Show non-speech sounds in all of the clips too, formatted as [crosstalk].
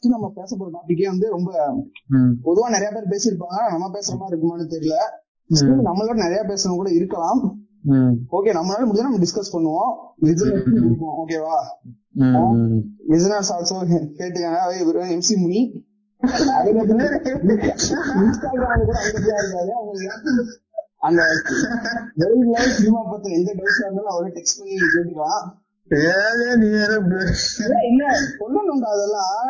First நம்ம பேச போற டாபிக்கே வந்து ரொம்ப பொதுவா நிறைய பேர் பேசியிருப்பாங்க. நம்ம பேசுற மாதிரி இருக்குமான்னு தெரியல. நம்மளோட நிறைய பேசணும் கூட இருக்கலாம். ஓகே நம்மளால முடிஞ்சா நம்ம டிஸ்கஸ் பண்ணுவோம். ஓகேவா லிசனர்ஸ் ஆல்சோ கேட்டுக்காங்க. எம்சி முனி அந்த சினிமா பத்தின எந்த டவுட்ஸா இருந்தாலும் அவரே டெக்ஸ்ட் பண்ணி கேட்டுக்கலாம். நீ வேற இல்ல சொல்லணும்டா அதெல்லாம்.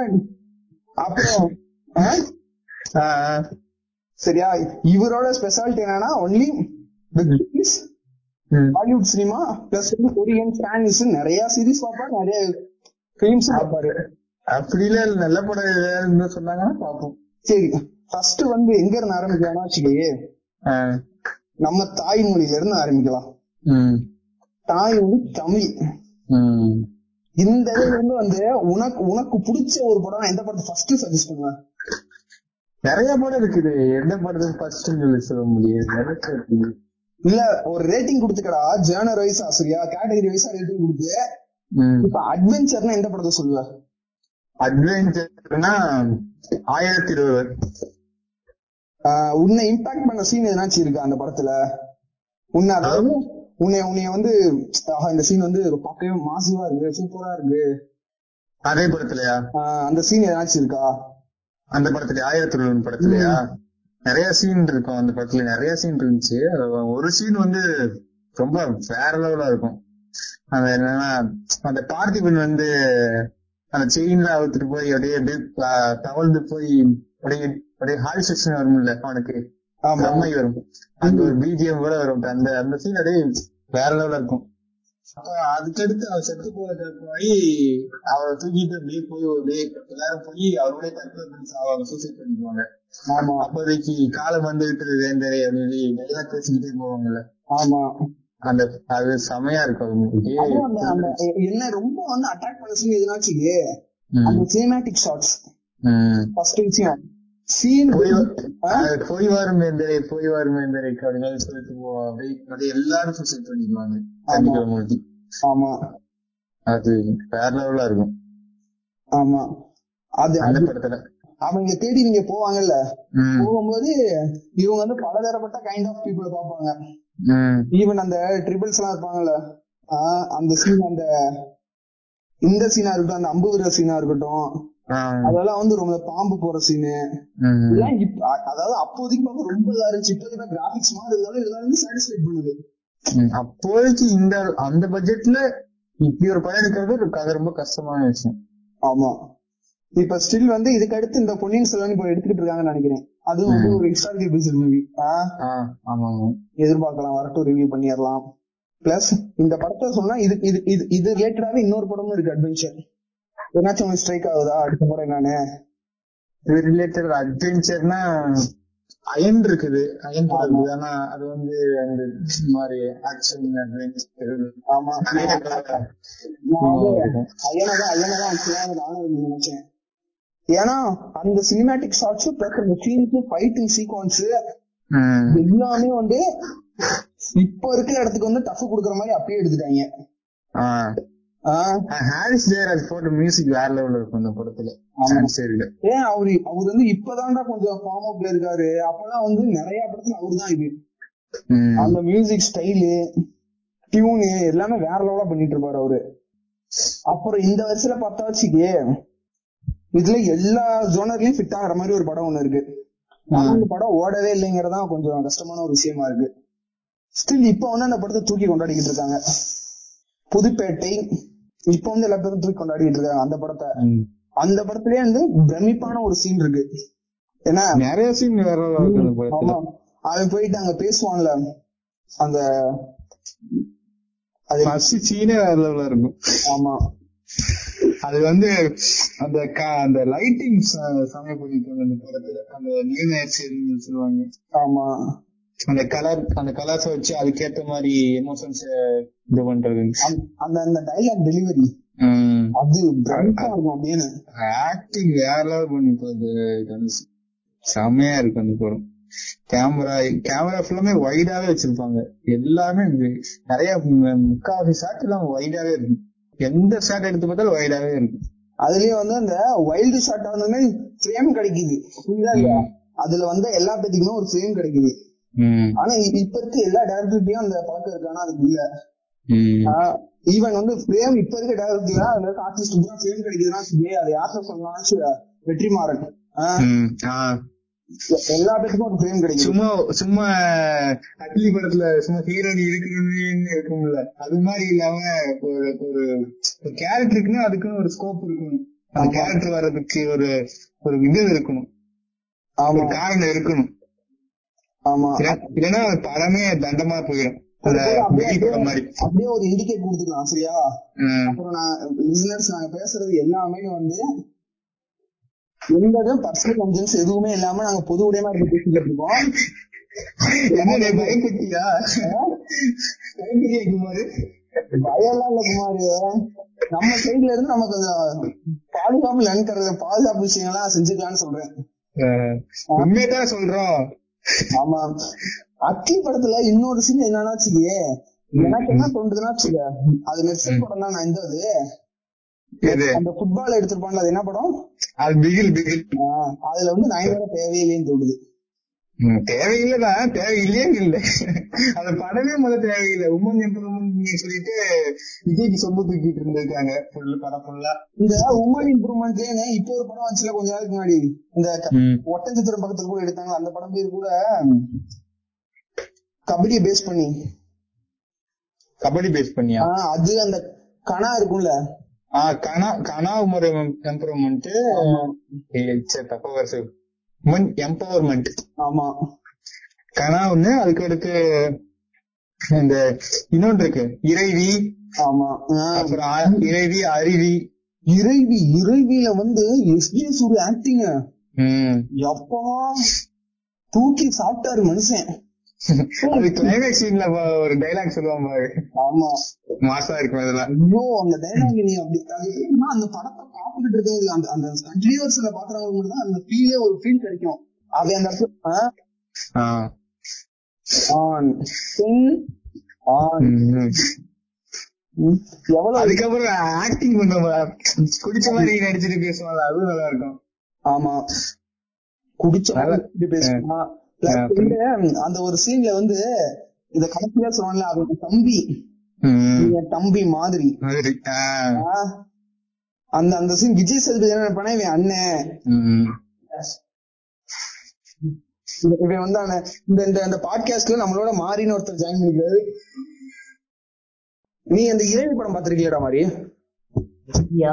அப்புறம்? சரியா? இவரோட ஸ்பெஷாலிட்டி என்னன்னா only Hollywood cinema plus Korean Spanish நிறைய சீரிஸ் பார்ப்பாரு நிறைய பிலிம்ஸ் பார்ப்பாரு. அப்படிலாம் இல்ல நல்ல படம் ஏதாவது சொன்னாங்கன்னா பாப்போம் சரி ஃபர்ஸ்ட் வந்து எங்க இருந்து ஆரம்பிக்கலாம்னா வச்சுக்கோயே. நம்ம தாய்மொழியில இருந்து ஆரம்பிக்கலாம். தாய்மொழி தமிழ். இந்த இதுல இருந்து வந்து உனக்கு உனக்கு பிடிச்ச ஒரு படம் எந்த படத்தை ஃபர்ஸ்ட் சஜஸ்ட் பண்ணுவேன் நிறைய படம் இருக்குது. எந்த படத்துக்கு ஃபர்ஸ்ட் சொல்லி இருக்குது இல்ல ஒரு ரேட்டிங் கொடுத்துக்கடா. ஜேர்னர் வைஸா சரியா கேட்டகரி வைஸா ரேட்டிங் கொடுத்து இப்ப அட்வென்ச்சர்னா எந்த படத்தை சொல்லுவ? அட்வென்ச்சர்னா ஆயிரத்தி இருபது. உன்னை இம்பாக்ட் பண்ண சீன் எதனாச்சும் இருக்கா அந்த படத்துல? உன்னை அதாவது உன்னை உன்னைய வந்து இந்த சீன் வந்து பார்க்கவே மாசிவா இருக்கு. சூப்பரா இருக்கு. அதே படத்துலயா? அந்த சீன் எதனாச்சும் இருக்கா? அந்த படத்துல ஆயிரத்தி இருபது படத்துலயா நிறைய சீன் இருக்கும் அந்த படத்துல. நிறைய சீன் இருந்துச்சு. ஒரு சீன் வந்து ரொம்ப வேற லெவலா இருக்கும். அது என்னன்னா அந்த பார்த்திபன் வந்து அந்த செயின்ல அவுத்துட்டு போய் அப்படியே அப்படியே தவழ்ந்து போய் அப்படியே அப்படியே ஹால் செக்ஷன் வரும்ல அவனுக்கு. ஆமா. வரும். அந்த ஒரு பிஜிஎம் கூட வரும். அந்த அந்த சீன் அப்படியே வேற லெவலா இருக்கும். அப்ப அதுக்கடுத்து அவர் செத்து போன போய் அவரை தூக்கிட்டு அப்படியே போய் அப்படியே எல்லாரும் போய் அவரோட தற்கொலை பண்ணி சாவாங்க சூசைட் பண்ணிக்குவாங்க. ஆமா. அப்போதைக்கு காலம் வந்து விட்டது வேந்தரே அப்படின்னு டைலாக் பேசிக்கிட்டே போவாங்கல்ல. ஆமா. அந்த அது செமையா இருக்கும் என்ன ரொம்ப வந்து அட்டாக் பண்ண சீன் எதுனாச்சும் ம். அந்த சினிமேட்டிக் ஷாட்ஸ் ம். ஃபர்ஸ்ட் விஷயம் சீன் போய் வரும் வேந்தரை போய் வரும் வேந்தரை அப்படின்னு சொல்லிட்டு அப்படியே எல்லாரும் சூசைட் மூழ்கி ஆமா. அது வேற லெவலா இருக்கும். ஆமா. அது அந்த படத்துல. அவங்க தேடி நீங்க போவாங்கல்ல. போகும்போது இவங்க வந்து பலதரப்பட்ட கைண்ட் ஆஃப் பீப்புளை பார்ப்பாங்க. ம். ஈவன் அந்த ட்ரிபிள்ஸ் எல்லாம் இருப்பாங்கல்ல? அந்த சீன் அந்த இந்த சீனா இருக்கட்டும் அந்த அம்பு விடுற சீனா இருக்கட்டும். அதெல்லாம் வந்து ரொம்ப பாம்பு போற சீனு இப்ப- அதாவது அப்போதைக்கு பார்க்க ரொம்ப இதா இருந்துச்சு. இப்போதைக்கு கிராபிக்ஸ் மாதிரி இருந்தாலும் இதெல்லாம் வந்து சாட்டிஸ்ஃபை பண்ணுது. அப்போதைக்கு இந்த அந்த பட்ஜெட்ல இப்படி ஒரு படம் எடுக்கிறது அது ரொம்ப கஷ்டமான விஷயம். ஆமா. இப்ப ஸ்டில் வந்து இதுக்கு அடுத்து இந்த பொன்னியின் செல்வன் இப்ப எடுத்துக்கிட்டு இருக்காங்கன்னு நினைக்கிறேன். அதுவும் வந்து ஒரு ஹிஸ்டாரிக்கல் பேஸ்ட் மூவி ஆமா எதிர்பார்க்கலாம் வரட்டும் ரிவ்யூ பண்ணிடலாம். பிளஸ் இந்த படத்தை சொன்னா இது இது இது இது ரிலேட்டடாவே இன்னொரு படமும் இருக்கு அட்வென்ச்சர் ஏதாச்சும் ஸ்ட்ரைக் ஆகுதா? அடுத்த முறை நானு. இது ரிலேட்டட் அட்வென்ச்சர்னா அயன் இருக்குது. அயன் இருக்குது. ஆனா அது வந்து அந்த மாதிரி ஆக்ஷன் அட்வென்ச்சர் ஆமா. ஐயனதான் actually நானும் நினைச்சேன். ஏன்னா அந்த சினிமேட்டிக் ஷாட்ஸ் அந்த சீன்ஸ் ஃபைட்டிங் சீக்வன்ஸ் எல்லாமே வந்து இப்ப இருக்கிற இடத்துக்கு வந்து டஃப் கொடுக்குற மாதிரி அப்பயே எடுத்துட்டாங்க. ஹாரிஸ் ஜெயராஜ் போட்ட மியூசிக் வேற லெவல்ல இருக்கும் இந்த படத்துல. ஏன் அவரு அவர் வந்து இப்பதான்டா கொஞ்சம் ஃபார்ம் அப்ல இருக்காரு. அப்பெல்லாம் வந்து நிறைய படத்துல அவருதான் இது. அந்த மியூசிக் ஸ்டைலு டியூனு எல்லாமே வேற லெவலா பண்ணிட்டு இருப்பாரு அவரு. அப்புறம் இந்த வருஷத்துல பார்த்தா வச்சுக்கே இதுல எல்லா ஜோனர்லயும் ஃபிட் ஆகுற மாதிரி ஒரு படம் ஒண்ணு இருக்கு. இந்த படம் ஓடவே இல்லைங்கறதான் கொஞ்சம் கஷ்டமான ஒரு விஷயமா இருக்கு. ஸ்டில் இப்ப வந்து அந்த படத்தை தூக்கி கொண்டாடிக்கிட்டு இருக்காங்க. புதுப்பேட்டை இப்ப வந்து எல்லா பேரும் தூக்கி கொண்டாடிக்கிட்டு இருக்காங்க. அந்த படத்தை. அந்த படத்திலேயே வந்து பிரமிப்பான ஒரு சீன் இருக்கு. ஏன்னா நிறைய சீன் வேற அவன் போயிட்டு அங்க பேசுவான்ல. அந்த அது சீனே வேற லெவல்ல இருக்கும். ஆமா. அது வந்து அந்த அந்த லைட்டிங் சமய பண்ணிருக்காங்க அந்த படத்துல அந்த நியூ சொல்லுவாங்க. ஆமா. அந்த கலர் அந்த கலர்ஸ் வச்சு அதுக்கேத்த மாதிரி எமோஷன்ஸ் இது பண்றது. அந்த- அந்த டைலாக் டெலிவரி அது ஆக்டிங் வேற லெவல் பண்ணிருப்பாரு தனுஷ் செமையா இருக்கும் அந்த படம். கேமரா கேமரா ஃபுல்லாமே வைடாவே வச்சிருப்பாங்க. எல்லாமே நிறைய முக்காவாசி ஷாட் எல்லாம் வைடாவே இருக்கும். எந்த ஷாட் எடுத்து பார்த்தாலும் வைடாவே இருக்கும். அதுலயும் வந்து அந்த வைல்டு ஷாட் வந்து ஃப்ரேம் கிடைக்குது. புரியுதா இல்லையா? அதுல வந்து எல்லா பேத்துக்குமே ஒரு ஃப்ரேம் கிடைக்குது. ஆனா இப்ப இருக்க எல்லா டேரக்டர்கிட்டயும் அந்த பழக்கம் இருக்கானா அதுக்கு இல்ல. ஈவன் வந்து ஃப்ரேம் இப்ப இருக்க அதுல இருக்க ஆர்டிஸ்ட் தான் ஃப்ரேம் கிடைக்குதுன்னா சொல்லி அது யார்கிட்ட சொல்லலாம் வெற்றிமாறன். எல்லா பேத்துக்கும் ஒரு ஃப்ரேம் கிடைக்குது. சும்மா சும்மா அட்லி படத்துல சும்மா ஹீரோனி இருக்கணும்னு இருக்கும்ல. அது மாதிரி இல்லாம ஒரு ஒரு கேரக்டருக்குன்னு அதுக்குன்னு ஒரு ஸ்கோப் இருக்கணும். அந்த. கேரக்டர் வர்றதுக்கு ஒரு ஒரு இது இருக்கணும். ஒரு காரணம் இருக்கணும். ஆமா. இல்ல- இல்லைன்னா படமே தண்டமா போயிடும். அப்படியே ஒரு இண்டிகேட் கொடுத்துக்கலாம் சரியா. அப்புறம் நான் லிசனர்ஸ் நாங்க பேசுறது எல்லாமே வந்து எந்த பர்சனல் கன்சன்ஸ் எதுவுமே இல்லாம நாங்க பொது உடையமா இருந்து பேசிக்கிட்டு இருக்கோம் என்ன பயப்பட்டியா பயப்பட்டியா குமாரு? பயம்லாம் இல்ல குமாரு. நம்ம சைடுல இருந்து கொஞ்சம் பாதுகாப்பு லன்கறது பாதுகாப்பு விஷயங்கள்லாம் செஞ்சுக்கலாம்னு சொல்றேன். உண்மையதான் சொல்றோம். ஆமா. அக்கி படத்துல இன்னொரு சீன் என்னன்னா வச்சுக்கே எனக்கு என்ன தோணுதுன்னா வச்சுக்க அது நெட்ஃபிளிக்ஸ் படம் தான் நான் இந்த அந்த ஃபுட்பால் எடுத்திருப்பான்ல அது என்ன படம்? அது பிகில் பிகில். அதுல வந்து நயன்தாரா தேவையில்லைன்னு தோணுது. தேவையில்லைதான் தேவையில்லையே இல்ல அந்த படமே முதல்ல தேவையில்லை. உமன் எம்பரமெண்ட் சொல்லிட்டு விஜய்க்கு சொம்பு தூக்கிட்டு இருந்திருக்காங்க. ஃபுல் படம் ஃபுல்லா இந்த உமன் இம்ப்ரூவ்மெண்ட்லயே இப்போ ஒரு படம் வந்துச்சுல கொஞ்ச நாளுக்கு முன்னாடி. இந்த ஒட்டஞ்சத்திரம் பக்கத்துல கூட எடுத்தாங்க. அந்த படம் பேர் கூட கபடியை பேஸ் பண்ணி. கபடி பேஸ் பண்ணியா? ஆஹ் அது அந்த கணா இருக்கும்ல. ஆ கனா கனா உமர் எம்பரமெண்ட் தப்ப வருஷம் உமன் எம்பவர்மெண்ட் ஆமா. கனா ஒண்ணு அதுக்கு அடுத்து இந்த இன்னொன்று இருக்கு. இறைவி. ஆமா. அப்புறம் இறைவி அருவி இறைவி இறைவியில வந்து எஸ்பிஎஸ் ஒரு ஆக்டிங் ம். எப்பா தூக்கி சாப்பிட்டாரு மனுஷன். அது கிளைமேக்ஸ் சீன்ல ஒரு டைலாக் சொல்லுவாங்க பாரு. ஆமா. மாசா இருக்கும் அதெல்லாம் ஐயோ அந்த டைலாக் நீ அப்படி அந்த படத்தை பார்த்துக்கிட்டு இருக்கிறது அந்த அந்த கண்டினியூஸ்ல பாக்குறவங்க மட்டும் தான் அந்த ஃபீலே ஒரு ஃபீல் கிடைக்கும். அது அந்த இடத்துல. ஆன் ஆன். எவ்வளவு அதுக்கப்புறம் ஆக்டிங் பண்ணுவோம் குடிச்ச மாதிரி நடிச்சிட்டு அதுவும் நல்லா இருக்கும். ஆமா. குடிச்ச மாதிரி. வந்து, அந்த ஒரு சீன்ல வந்து இந்த கடைசியா சொல்லுவாங்கல்ல அவன் தம்பி. தம்பி மாதிரி? அந்த அந்த சீன் விஜய் சேதுபதி என்ன நினைப்பானா இவன் அண்ணன். ம். இவன் வந்து இந்த இந்த பாட்காஸ்ட்ல நம்மளோட மாறின்னு ஒருத்தர் ஜாயின் பண்ணிக்கிறாரு நீ அந்த இறைவி படம் பாத்திருக்கீடா மாதிரி ஐயா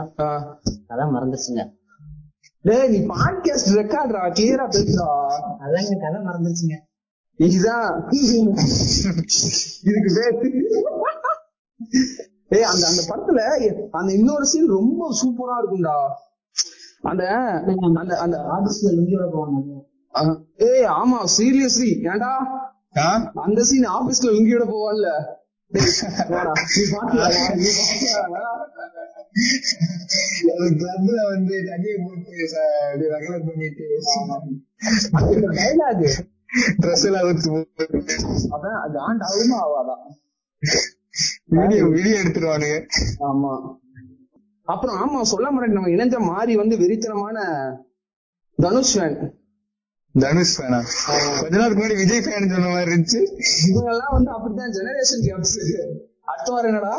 அதான் மறந்துருச்சுங்க. டேய் நீ பாட்காஸ்ட் ரெக்கார்ட்ரா கிளியரா பேசுறா அதாங்க கதை மறந்துருச்சுங்க. இதுதான். இதுக்கு பேரு ஏய் அந்த அந்த படத்துல அந்த இன்னொரு சீன் ரொம்ப சூப்பரா இருக்கும்டா. அந்த அந்த அந்த ஏய் ஆமா சீரியஸ்லி ஏன்டா? அந்த சீன் ஆபீஸ்ல லுங்கியோட போவான்ல. கிளப்ல வந்து தண்ணியை போட்டு பண்ணிட்டு ட்ரெஸ் எல்லாம் அதான் அது ஆண்டு ஆகுமா ஆவாதா வீடியோ வீடியோ எடுத்துருவானுங்க. ஆமா. அப்புறம் ஆமா சொல்ல மாட்டேன் நம்ம இணைஞ்ச மாறி வந்து வெறித்தனமான தனுஷ் ஃபேன் தனுஷ் ஃபேனா கொஞ்ச நாளுக்கு முன்னாடி விஜய் ஃபேன் சொன்ன மாதிரி இருந்துச்சு. இவங்க எல்லாம் வந்து அப்படித்தான் ஜெனரேஷன் கேப்ஸ் அடுத்த வாரம் என்னடா?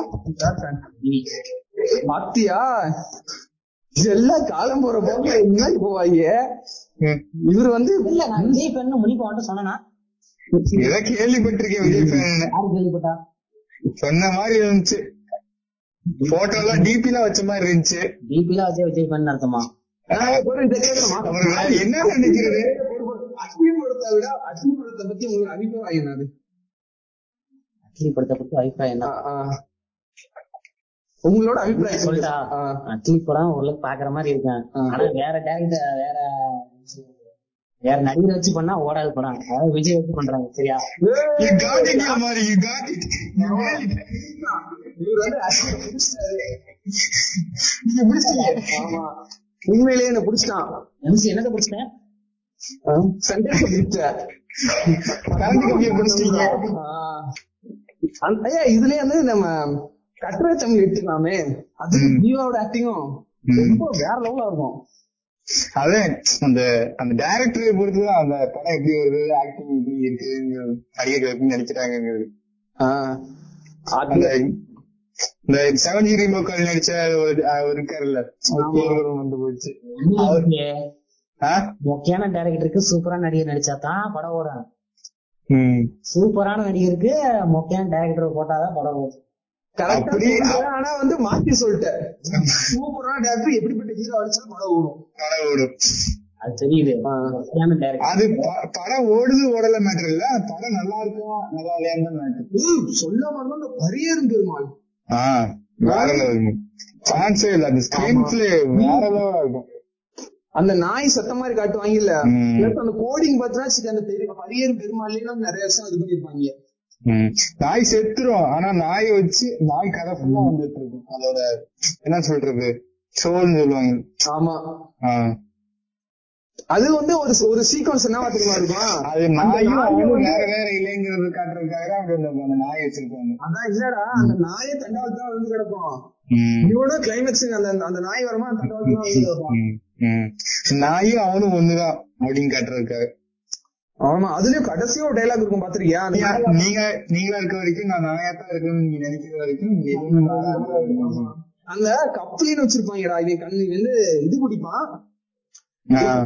பாத்தியா? எல்லாம் காலம் போற போக்குல முன்னாடி போவாங்க. இவர் வந்து இல்ல நான் விஜய் பெண்ணு முனிப்பா சொன்னா ஏதோ கேள்விப்பட்டிருக்கேன் விஜய் ஃபேன் யாரு கேள்விப்பட்டா? சொன்ன மாதிரி இருந்துச்சு. போட்டோ எல்லாம் டிபி எல்லாம் வச்ச மாதிரி இருந்துச்சு. டிபில விஜய் விஜய் பெண் அர்த்தமா? என்ன நினைக்கிறது? அக்னி படத்தை விட அக்னி படத்தை பத்தி உங்களுக்கு அபிப்பிராயம் என்னது அட்லி படத்தை பத்தி அபிப்பிராயம் என்ன. உங்களோட அபிப்பிராயம் சொல்லிட்டா. அட்லி படம் ஓரளவுக்கு பாக்குற மாதிரி இருக்கேன். ஆனா வேற டேரக்டர் வேற வேற நடிகரை வச்சு பண்ணா ஓடாது படம். அதாவது விஜய் வச்சு பண்றாங்க சரியா? You got it, Yamari, you got it. You got it. இவர் வந்து அக்னியை பிடிச்சிட்டாரு. நீங்க பிடிச்சீங்க. ஆமா. உண்மையிலேயே என்ன பிடிச்சிட்டான். எம்சி என்னத்தை பிடிச்சிட்டேன் இதுலயே வந்து நம்ம கட்டுரை தமிழ் எடுத்துக்கலாமே. அது. ஜீவாவோட ஆக்டிங்கும் ரொம்ப வேற லெவலா இருக்கும். அதே அந்த அந்த டைரக்டரை பொறுத்துதான் அந்த படம் எப்படி வருது ஆக்டிங் எப்படி இருக்கு நடிகர்கள் எப்படி நடிக்கிறாங்கிறது இந்த செவன் ஜி மக்கள் நடிச்ச ஒரு இருக்காருல்ல வந்து போச்சு ஆ? முக்கியமான டேரக்டருக்கு சூப்பரான நடிகர் நடிச்சா தான் படம் ஓடும். சூப்பரான நடிகருக்கு முக்கியமான டேரக்டர் போட்டாதான் படம் ஓடும். அப்படி- ஆனா வந்து மாத்தி சொல்லிட்டேன். சூப்பரான டேரக்டர் எப்படிப்பட்ட ஹீரோ அடிச்சாலும் படம் ஓடும். படம் ஓடும். அது படம் ஓடுது ஓடல மேட்டர் இல்ல. படம் நல்லா இருக்கும் நல்லா இல்லையான்னு மேட்டர் சொல்ல மாதிரி இந்த பரியரும் பெருமாள். வேற சான்ஸே இல்ல. அந்த ஸ்கிரீன் பிளே வேற லெவலா இருக்கும். அந்த நாய் சத்த மாதிரி காட்டுவாங்கல்ல. அந்த கோடிங் பார்த்தா அந்த பெரிய பரியரும் பெருமாள்லாம் நிறைய வருஷம் இது பண்ணிருப்பாங்க. நாய் செத்துரும். ஆனா நாயை வச்சு நாய் கதை ஃபுல்லா வந்துட்டு இருக்கும். அதோட என்ன சொல்றது சோல்னு சொல்லுவாங்க. ஆமா. அது வந்து ஒரு ஒரு சீக்வன்ஸ் என்ன தெரியுமா இருக்கும்? அது நாயும் நாயை அவனும் வேற வேற இல்லைங்கிறது காட்டுறதுக்காக அவங்க அந்த நாயை வச்சிருப்பாங்க. அதான் இல்லடா அந்த நாயே தண்டாவத்து தான் வந்து கிடக்கும். இவனும் கிளைமேக்ஸ் அந்த அந்த நாய் வரமா? தண்டாவத்து தான் வந்து கிடக்கும். நாயும் அவனும் ஒண்ணுதான் அப்படின்னு காட்டுறதுக்காக. ஆமா அதுலயும் கடைசியா ஒரு டைலாக் இருக்கும் பாத்திருக்கியா நீங்க நாய் நீங்க நீங்களா இருக்க வரைக்கும் நான் நாயாத்தான் இருக்கணும்னு நீங்க நினைக்கிற வரைக்கும். அந்த கப்ளின்னு வச்சிருப்பாங்கடா இவன் கண்ணு வந்து இது குடிப்பான்.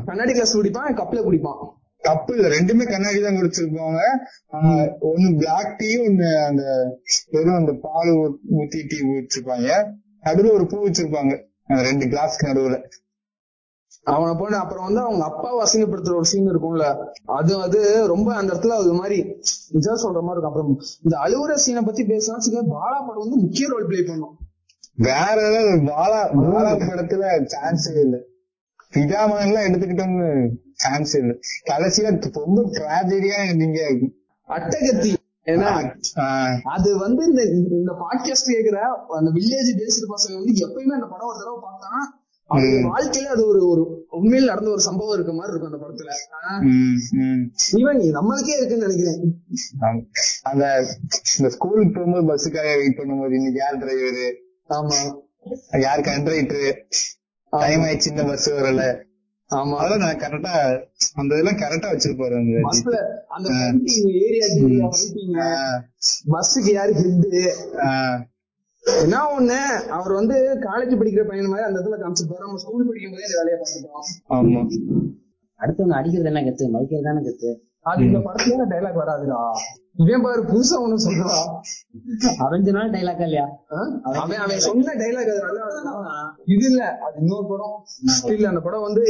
கண்ணாடி கிளாஸ் குடிப்பான் கப்ல குடிப்பான். கப்பு ரெண்டுமே கண்ணாடி தான் குடிச்சிருப்பாங்க. ஒண்ணு பிளாக் டீ ஒண்ணு அந்த வெறும் அந்த பால் ஊத்தி டீ வச்சிருப்பாங்க நடுவுல ஒரு பூ வச்சிருப்பாங்க. ரெண்டு கிளாஸ்க்கு நடுவுல. அவனை போன அப்புறம் வந்து அவங்க அப்பாவை அசிங்கப்படுத்துற ஒரு சீன் இருக்கும்ல அது அது ரொம்ப அந்த இடத்துல அது மாதிரி நிஜம் சொல்ற மாதிரி இருக்கும். அப்புறம் இந்த அழுவுற சீனை பத்தி பேசினா பாலா படம் வந்து முக்கிய ரோல் ப்ளே பண்ணும். வேற ஏதாவது பாலா பாலா படத்துல சான்ஸே இல்ல. பிதாமகன் எல்லாம் எடுத்துக்கிட்டோம்னு சான்ஸ் இல்ல. கடைசியா ரொம்ப டிராஜடியா நீங்க அட்டகத்தி. ஏன்னா அது வந்து இந்த இந்த பாட்காஸ்ட் கேக்குற அந்த வில்லேஜ் பேஸ்டு பசங்க வந்து எப்பயுமே அந்த படம் ஒரு தடவை பார்த்தா அவங்க ம். வாழ்க்கையில அது ஒரு ஒரு உண்மையில் நடந்த ஒரு சம்பவம் இருக்க மாதிரி இருக்கும் அந்த படத்துல. ஈவன் நம்மளுக்கே இருக்குன்னு நினைக்கிறேன். அந்த இந்த ஸ்கூலுக்கு போகும்போது பஸ்ஸுக்காக வெயிட் பண்ணும்போது இன்னைக்கு யார் டிரைவரு ஆமா. யார் கண்ட்ரைட்டரு டைம் ஆயிடுச்சு இந்த பஸ் வரல. ஆமா. அதெல்லாம் நான் கரெக்டா அந்த இதெல்லாம் கரெக்டா வச்சிருப்பாரு அந்த பஸ்ல அந்த ஏரியா பஸ்ஸுக்கு யாரு ஆஹ், என்ன ஒண்ணு அவர் வந்து காலேஜ் படிக்கிற பையன் மாதிரி அந்த இடத்துல காமிச்சிருப்பாரு. நம்ம ஸ்கூல் படிக்கும் போதே இந்த வேலையை பார்த்துட்டோம் ஆமா. அடுத்தவங்க அடிக்கிறது என்ன கத்து? மதிக்கிறது தானே கத்து? அது இந்த படத்துல டைலாக் வராதுடா. இவன் பாரு புதுசா ஒண்ணு சொல்றா அவஞ்ச நாள் டைலாக்கா இல்லையா? அவன் அவன் சொன்ன டைலாக் அது நல்லா இது இல்ல அது இன்னொரு படம். ஸ்டில் அந்த படம் வந்து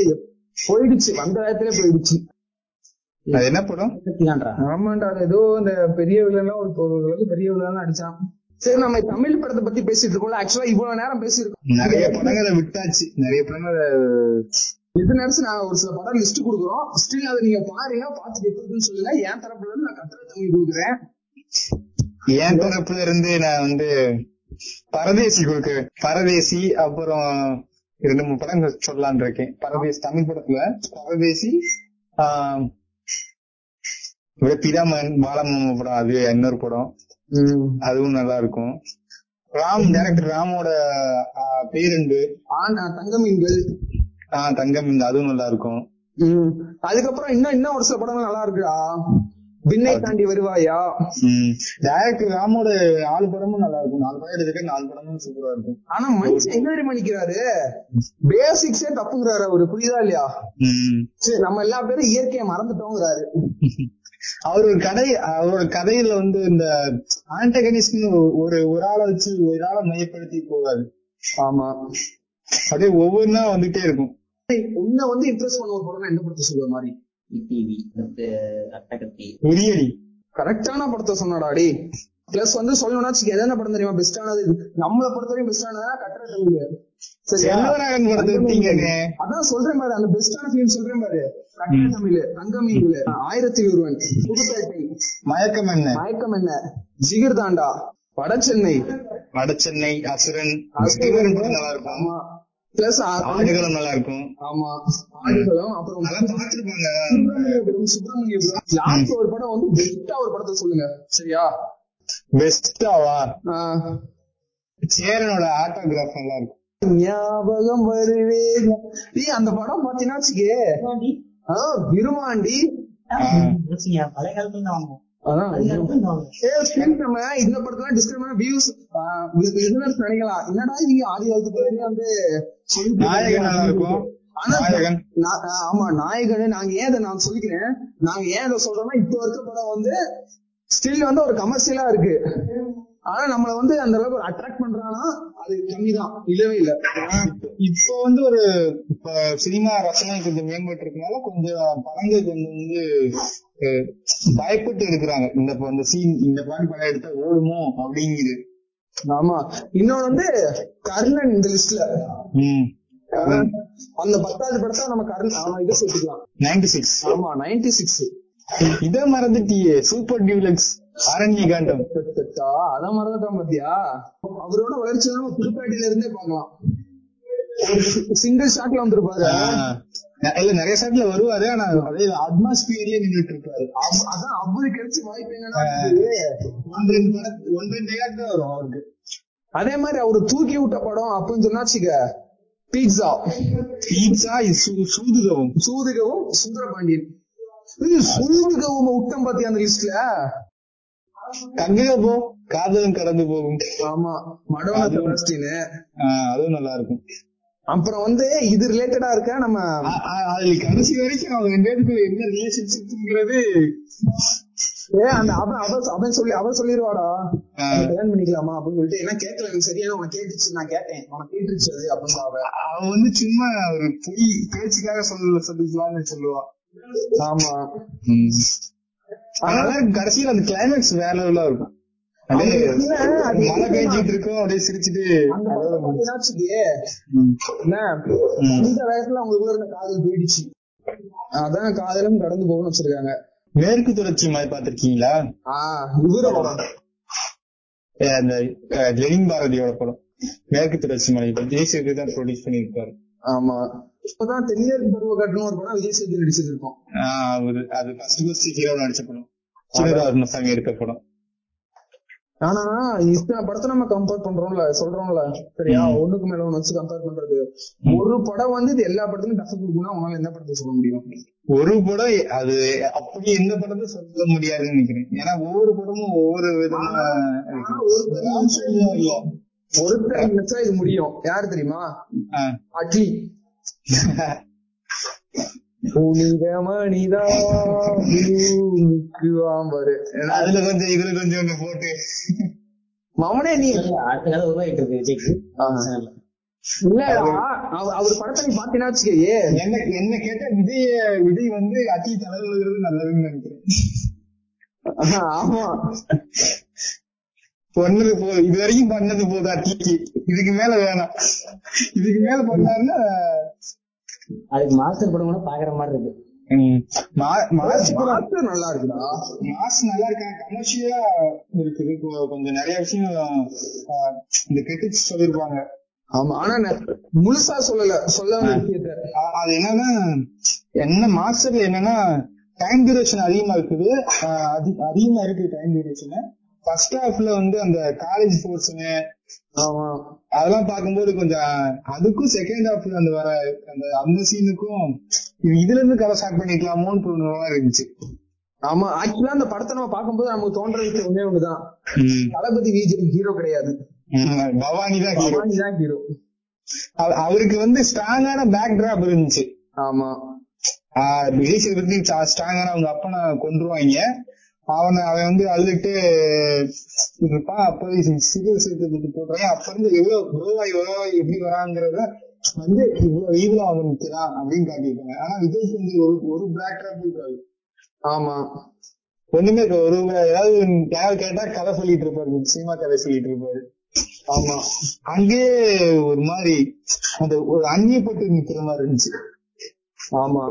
போயிடுச்சு. வந்த நேரத்திலே போயிடுச்சு. அது என்ன படம்? ஆமாண்டா ஏதோ இந்த பெரிய வில்லன் ஒரு பெரிய வில்லன் அடிச்சான் சரி நம்ம தமிழ் படத்தை பத்தி பேசிட்டு இருக்கோம்ல. ஆக்சுவலா இவ்வளவு நேரம் பேசியிருக்கோம். நிறைய படங்களை விட்டாச்சு. நிறைய படங்களை இது நினைச்சு நான் ஒரு சில படம் லிஸ்ட் கொடுக்குறோம். ஸ்டில் அதை நீங்க பாருங்க பார்த்துட்டு எப்படி இருக்குன்னு சொல்லுங்க. என் தரப்புல இருந்து நான் கட்டுரை தமிழ் கொடுக்குறேன். என் தரப்புல இருந்து நான் வந்து பரதேசி கொடுக்குறேன். பரதேசி அப்புறம் ரெண்டு மூணு படங்கள் சொல்லலாம்னு இருக்கேன். பரதேசி தமிழ் படத்துல பரதேசி ஆஹ் இவரு பிதாமகன் பாலமாமா படம் அது இன்னொரு படம். அதுவும் நல்லா இருக்கும் ராம் டைரக்டர் ராமோட ஆனா தங்க மீன்கள் ஆஹ் இந்த அதுவும் நல்லா இருக்கும். அதுக்கப்புறம் இன்னும் இன்னும் ஒரு சில படங்கள் நல்லா இருக்குடா விண்ணை தாண்டி வருவாயா? டைரக்டர் ராமோட நாலு படமும் நல்லா இருக்கும் நாலு படம் எடுத்துக்க நாலு படமும் சூப்பரா இருக்கும் ஆனா மனுஷன் எங்க தெரியுமா நிக்கிறாரு? பேசிக்ஸே தப்புங்கிறாரு அவரு. புரியுதா இல்லையா? சரி நம்ம எல்லா பேரும் இயற்கையை மறந்துட்டோங்கிறாரு. [laughs] அவர் ஒரு கதை அவரோட கதையில வந்து இந்த ஆண்டகனிஸ்ட்னு ஒரு ஒரு ஆளை வச்சு ஒரு ஆளை மையப்படுத்தி போகாது. ஆமா. அப்படியே ஒவ்வொன்றா வந்துட்டே இருக்கும். உன்னை வந்து இம்ப்ரெஸ் பண்ண ஒரு படம் எந்த படத்தை சொல்லுவ மாதிரி கரெக்டான படத்தை சொன்னாடா டே பிளஸ் வந்து சொல்லணும்னா வச்சுக்க, எதென்ன படம் தெரியுமா? பெஸ்டானது நம்மளை பொறுத்தவரைக்கும் பெஸ்டானதா கட்டுரை தமிழ் விட்டீங்கன்னு அதான் சொல்றேன் பாரு அந்த பெஸ்டான சொல்றேன் பாரு. கட்டுரை தமிழ் தங்கமீன்கள் ஆயிரத்தி ஒருவன் புதுப்பேட்டை. மயக்கம் என்ன? மயக்கம் என்ன? ஜிகிர் தாண்டா வடசென்னை வட சென்னை அசுரன். ஸ்ரீவரன் படம் நல்லா இருக்கும். ஆமா. பிளஸ் ஆடுகளும் நல்லா இருக்கும். ஆமா. ஆடுகளும் அப்புறம் லாஸ்ட் ஒரு படம் வந்து பெஸ்டா ஒரு படத்தை சொல்லுங்க. சரியா? பெஸ்டாவா ஆஹ் சேரனோட ஆட்டோகிராஃப் நல்லா இருக்கும். ஞாபகம் வருவே நீ அந்த படம் பாத்தீங்கன்னா வச்சுக்கே. ஆ, விருமாண்டி பழைய காலத்துல வாங்குவோம். இந்த படத்துல வியூஸ் நினைக்கலாம். என்னடா நீங்க ஆதி காலத்து படமே வந்து சொல்லிட்டு நாயகன் நல்லா இருக்கும். ஆனா ஆமா நாயகன் நாங்க ஏன் இதை நான் சொல்லிக்கிறேன்? நாங்க ஏன் இதை சொல்றோம்னா இப்போ இருக்க படம் வந்து ஸ்டில் வந்து ஒரு கமர்ஷியலா இருக்கு. ஆனா நம்மள வந்து அந்த அளவுக்கு ஒரு அட்ராக்ட் பண்றானா அது கம்மிதான். இல்லவே இல்ல. இப்போ வந்து ஒரு சினிமா ரசனை கொஞ்சம் மேம்பட்டு இருக்கனால கொஞ்சம் படங்கள் கொஞ்சம் வந்து பயப்பட்டு எடுக்கிறாங்க. இந்த இந்த சீன் இந்த பாடி படம் எடுத்தா ஓடுமோ அப்படிங்குது. ஆமா. இன்னொன்னு வந்து கர்ணன் இந்த லிஸ்ட்ல அந்த பத்தாவது படத்தை நம்ம கர்ணன் ஆமா இதை சேர்த்துக்கலாம் நைன்டி சிக்ஸ் ஆமா நைன்டி சிக்ஸ் இதை மறந்துட்டியே சூப்பர் டியூலக்ஸ் அரண்ய காண்டம் அதான் மறந்துட்டான் பாத்தியா? அவரோட வளர்ச்சி நம்ம புதுப்பேட்டையில இருந்தே பார்க்கலாம். சிங்கிள் ஷாட்ல வந்திருப்பாரு. இல்ல நிறைய சாட்ல வருவாரு ஆனா அதே அட்மாஸ்பியர்லயே நின்றுட்டு இருப்பாரு அதான் அவரு கிடைச்ச வாய்ப்பு என்னன்னா ஒன்று ஒன்று ஏகாட் தான் வரும் அவருக்கு. அதே மாதிரி அவரு தூக்கி விட்ட படம் அப்படின்னு சொன்னாச்சுக்க பீட்சா பீட்சா சூதுகவும். சூதுகவும் சுந்தரபாண்டியன். சூதுகவும் விட்டம் பாத்தியா அந்த லிஸ்ட்ல கங்கை போ காதலும் கடந்து போகும். ஆமா மடோனா அதுவும் நல்லா இருக்கும் அப்புறம் வந்து இது ரிலேட்டடா இருக்க? நம்ம அதுல கடைசி வரைக்கும் அவங்க ரெண்டு பேருக்கு என்ன ரிலேஷன்ஷிப்ங்கிறது ஏ அந்த அவன் அவன் அவன் சொல்லி அவன் சொல்லிடுவாடா. கல்யாணம் பண்ணிக்கலாமா அப்படின்னு சொல்லிட்டு என்ன கேட்கல எனக்கு சரியான உனக்கு கேட்டுச்சு நான் கேட்டேன். உனக்கு கேட்டுச்சு அது அப்படின்னு அவன் அவன் வந்து சும்மா ஒரு பொய் பேச்சுக்காக சொல்ல சொல்லிக்கலாம்னு சொல்லுவான் ஆமா. அதனால கடைசியில அந்த கிளைமேக்ஸ் வேற லெவலா இருக்கும். அப்படியே அது என்ன, அது மழை பெஞ்சிட்டு இருக்கும் அப்படியே சிரிச்சுட்டு. அந்த அதோட படம் முடிச்சு. என்னாச்சுக்கே, ம். என்ன? இந்த வயசுல அவங்களுக்குள்ள இருந்த காதல் போயிடுச்சு. அதான் காதலும் கடந்து போகணும்னு வச்சிருக்காங்க. மேற்கு தொடர்ச்சி மாதிரி பாத்திருக்கீங்களா இவரு படம். அந்த லெனின் பாரதியோட படம். மேற்கு தொடர்ச்சி மலை தான் ப்ரொடியூஸ் பண்ணியிருப்பாரு. ஆமா. இப்பதான் தென்னியர் பருவ கட்டணும் ஒரு படம் விஜய் ஆஹ் அவரு அது ஃபர்ஸ்ட் ஃபர்ஸ்ட் ஹீரோ நடிச்ச படம் சிவகாருணசாமி எடுத்த படம். ஆனா இத்தனை படத்தை நம்ம கம்பேர் பண்றோம்ல சொல்றோம்ல. சரியா? ஒண்ணுக்கு மேல ஒண்ணு வச்சு கம்பேர் பண்றது. ஒரு படம் வந்து இது எல்லா படத்துலயும் டஃப் கொடுக்கணும் உங்களால என்ன படத்தை சொல்ல முடியும்? ஒரு படம் அது அப்படி எந்த படத்தை சொல்ல முடியாதுன்னு நினைக்கிறேன். ஏன்னா ஒவ்வொரு படமும் ஒவ்வொரு விதமா ஆனா ஒரு ராம்சரணியா இல்ல. ஒருத்தர் நினைச்சா இது முடியும். யாரு தெரியுமா. அட்லி புனித மனிதா பூமிக்கு வாம்பரு அதுல கொஞ்சம் இதுல கொஞ்சம் ஒண்ணு போட்டு. மவனே நீ அடுத்த கதை உருவாயிட்டு இருக்கு விஜய்க்கு. ஆ. இல்லடா அவ- அவர் படத்தை நீ பாத்தீங்கன்னா வச்சுக்கயே. என்ன என்ன கேட்டா விஜய விஜய் வந்து அட்லி தலைவருங்கிறது நல்லதுன்னு நினைக்கிறேன். ஆமா. பண்ணது போதும் இது வரைக்கும் பண்ணது போதும் அட்லிக்கு இதுக்கு மேல வேணாம். இதுக்கு மேல பண்ணாருன்னா அதுக்கு மாஸ்டர் படம் கூட பாக்குற மாதிரி இருக்கு. நல்லா இருக்குடா. மாஸ் நல்லா இருக்காங்க கமர்ஷியலா இருக்குது. கொஞ்சம் நிறைய விஷயம் ஆஹ், இந்த கிரிட்டிக்ஸ் சொல்லிருப்பாங்க ஆமா. ஆனா முழுசா சொல்லல. சொல்ல விஷயத்த அது என்னன்னா என்ன மாஸ்டர்ல என்னன்னா டைம் டியூரேஷன் அதிகமா இருக்குது. அதிகமா இருக்கு டைம் டியூரேஷன் ஃபர்ஸ்ட் ஹாஃப்ல வந்து அந்த காலேஜ் போர்ஷனு ஆமா. அதெல்லாம் பார்க்கும்போது கொஞ்சம் அதுக்கும் செகண்ட் ஹாஃப்ல அந்த வர அந்த அந்த சீனுக்கும் இது இதுல இருந்து கதை ஸ்டார்ட் பண்ணிக்கலாமோன்னு தோணுற மாதிரி இருந்துச்சு. ஆமா. ஆக்சுவலா அந்த படத்தை நம்ம பார்க்கும்போது நமக்கு தோன்ற விஷயம் ஒண்ணே ஒண்ணுதான். தளபதி விஜய் ஹீரோ கிடையாது. பவானி தான் ஹீரோ பவானி தான் ஹீரோ அவருக்கு வந்து ஸ்ட்ராங்கான பேக் டிராப் இருந்துச்சு. ஆமா. விஜய் சேதுபதி ஸ்ட்ராங்கான அவங்க அப்பனை கொண்டுருவாங்க அவனை அவன் வந்து அழுதுட்டு அப்ப சிவில் சேதுபதி போடுறாங்க அப்ப இருந்து எவ்வளவு குரோவாய் குரோவாய் எப்படி வராங்கிறத வந்து இவ்வளவு ஈவில அவன் நிக்கிறான் அப்படின்னு காட்டியிருக்காங்க. ஆனா விஜய்க்கு வந்து ஒரு ஒரு பிளாக் டிராப் இருக்காது ஆமா. ஒண்ணுமே. ஒரு ஏதாவது யாராவது கேட்டா கதை சொல்லிட்டு இருப்பாரு. சினிமா கதை சொல்லிட்டு இருப்பாரு. ஆமா. அங்கேயே ஒரு மாதிரி அந்த ஒரு அந்நியப்பட்டு நிக்கிற மாதிரி இருந்துச்சு. ஆமா.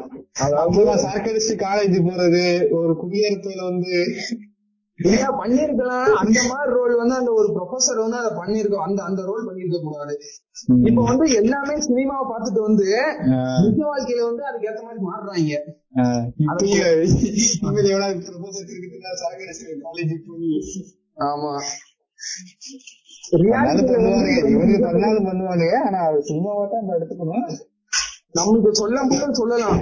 அப்பதான் சார்கடிச்சு காலேஜ் போறது ஒரு குடியேறத்துல வந்து இல்ல பண்ணிருக்கலாம். அந்த மாதிரி ரோல் வந்து அந்த ஒரு ப்ரொஃபசர் வந்து அதை பண்ணிருக்கோம் அந்த அந்த ரோல் பண்ணிருக்க கூடாது. இப்ப வந்து எல்லாமே சினிமாவை பார்த்துட்டு வந்து நிஜ வாழ்க்கையில வந்து அதுக்கு ஏத்த மாதிரி மாறுறாங்க. ஆமா. பண்ணுவானுங்க. ஆனா அது சினிமாவா தான் எடுத்துக்கணும். நமக்கு சொல்ல போது சொல்லலாம்.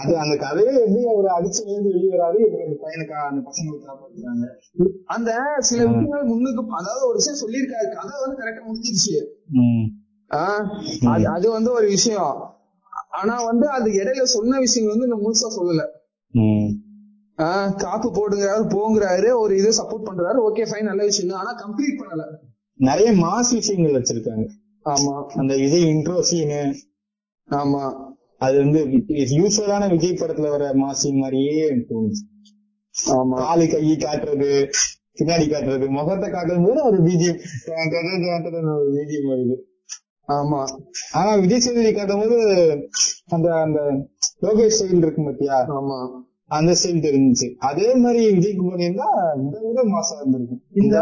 அது அந்த கதையை எப்படி அவர் அடிச்சு விழுந்து வெளியே வராது இப்ப அந்த பையனுக்கு அந்த பசங்களுக்கு காப்பாத்துறாங்க அந்த சில விஷயங்கள் முன்னுக்கு அதாவது ஒரு விஷயம் சொல்லியிருக்காரு. கதை வந்து கரெக்டா முடிஞ்சிருச்சு. ஆஹ் அது வந்து ஒரு விஷயம். ஆனா வந்து அது இடையில சொன்ன விஷயங்கள் வந்து இன்னும் முழுசா சொல்லல. ஆஹ் காப்பு போடுங்கிறாரு போங்கிறாரு ஒரு இதை சப்போர்ட் பண்றாரு. ஓகே ஃபைன் நல்ல விஷயம் தான் ஆனா கம்ப்ளீட் பண்ணல. நிறைய மாஸ் விஷயங்கள் வச்சிருக்காங்க. ஆமா. அந்த விஜய் இன்ட்ரோ சீனு ஆமா. அது வந்து யூஸ்வலான விஜய் படத்துல வர மாஸ் சீன் மாதிரியே தோணுச்சு. ஆமா. காலு கையை காட்டுறது பின்னாடி காட்டுறது முகத்தை காட்டும் போது ஒரு பிஜிஎம் ஒரு பிஜிஎம் வருது ஆமா. ஆனா விஜய் சேதுபதி காட்டும் போது அந்த அந்த லோகேஷ் ஸ்டைல் இருக்கும் பாத்தியா? ஆமா. அந்த ஸ்டைல் தெரிஞ்சுச்சு. அதே மாதிரி விஜய் குமார் இருந்தா இந்த விட மாசம் இருந்திருக்கும். இந்த.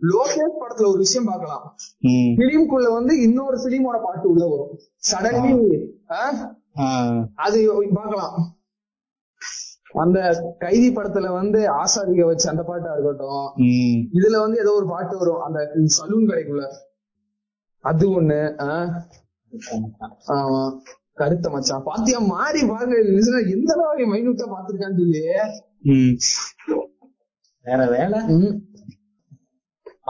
லோகேஷ் படத்துல ஒரு விஷயம் பார்க்கலாம். ம். பிலிம்குள்ள வந்து இன்னொரு பிலிமோட பாட்டு உள்ள வரும். சடன்லி. அது பார்க்கலாம். அந்த கைதி படத்துல வந்து ஆசாதிக வச்சு அந்த பாட்டா இருக்கட்டும். இதுல வந்து ஏதோ ஒரு பாட்டு வரும். அந்த சலூன் கடைக்குள்ள. அது ஒண்ணு? ஆமா. கருத்த மச்சான். பாத்தியா மாறி பாருங்க எந்த அளவு மைனூட்டா பாத்திருக்கான்னு சொல்லி. வேற வேலை.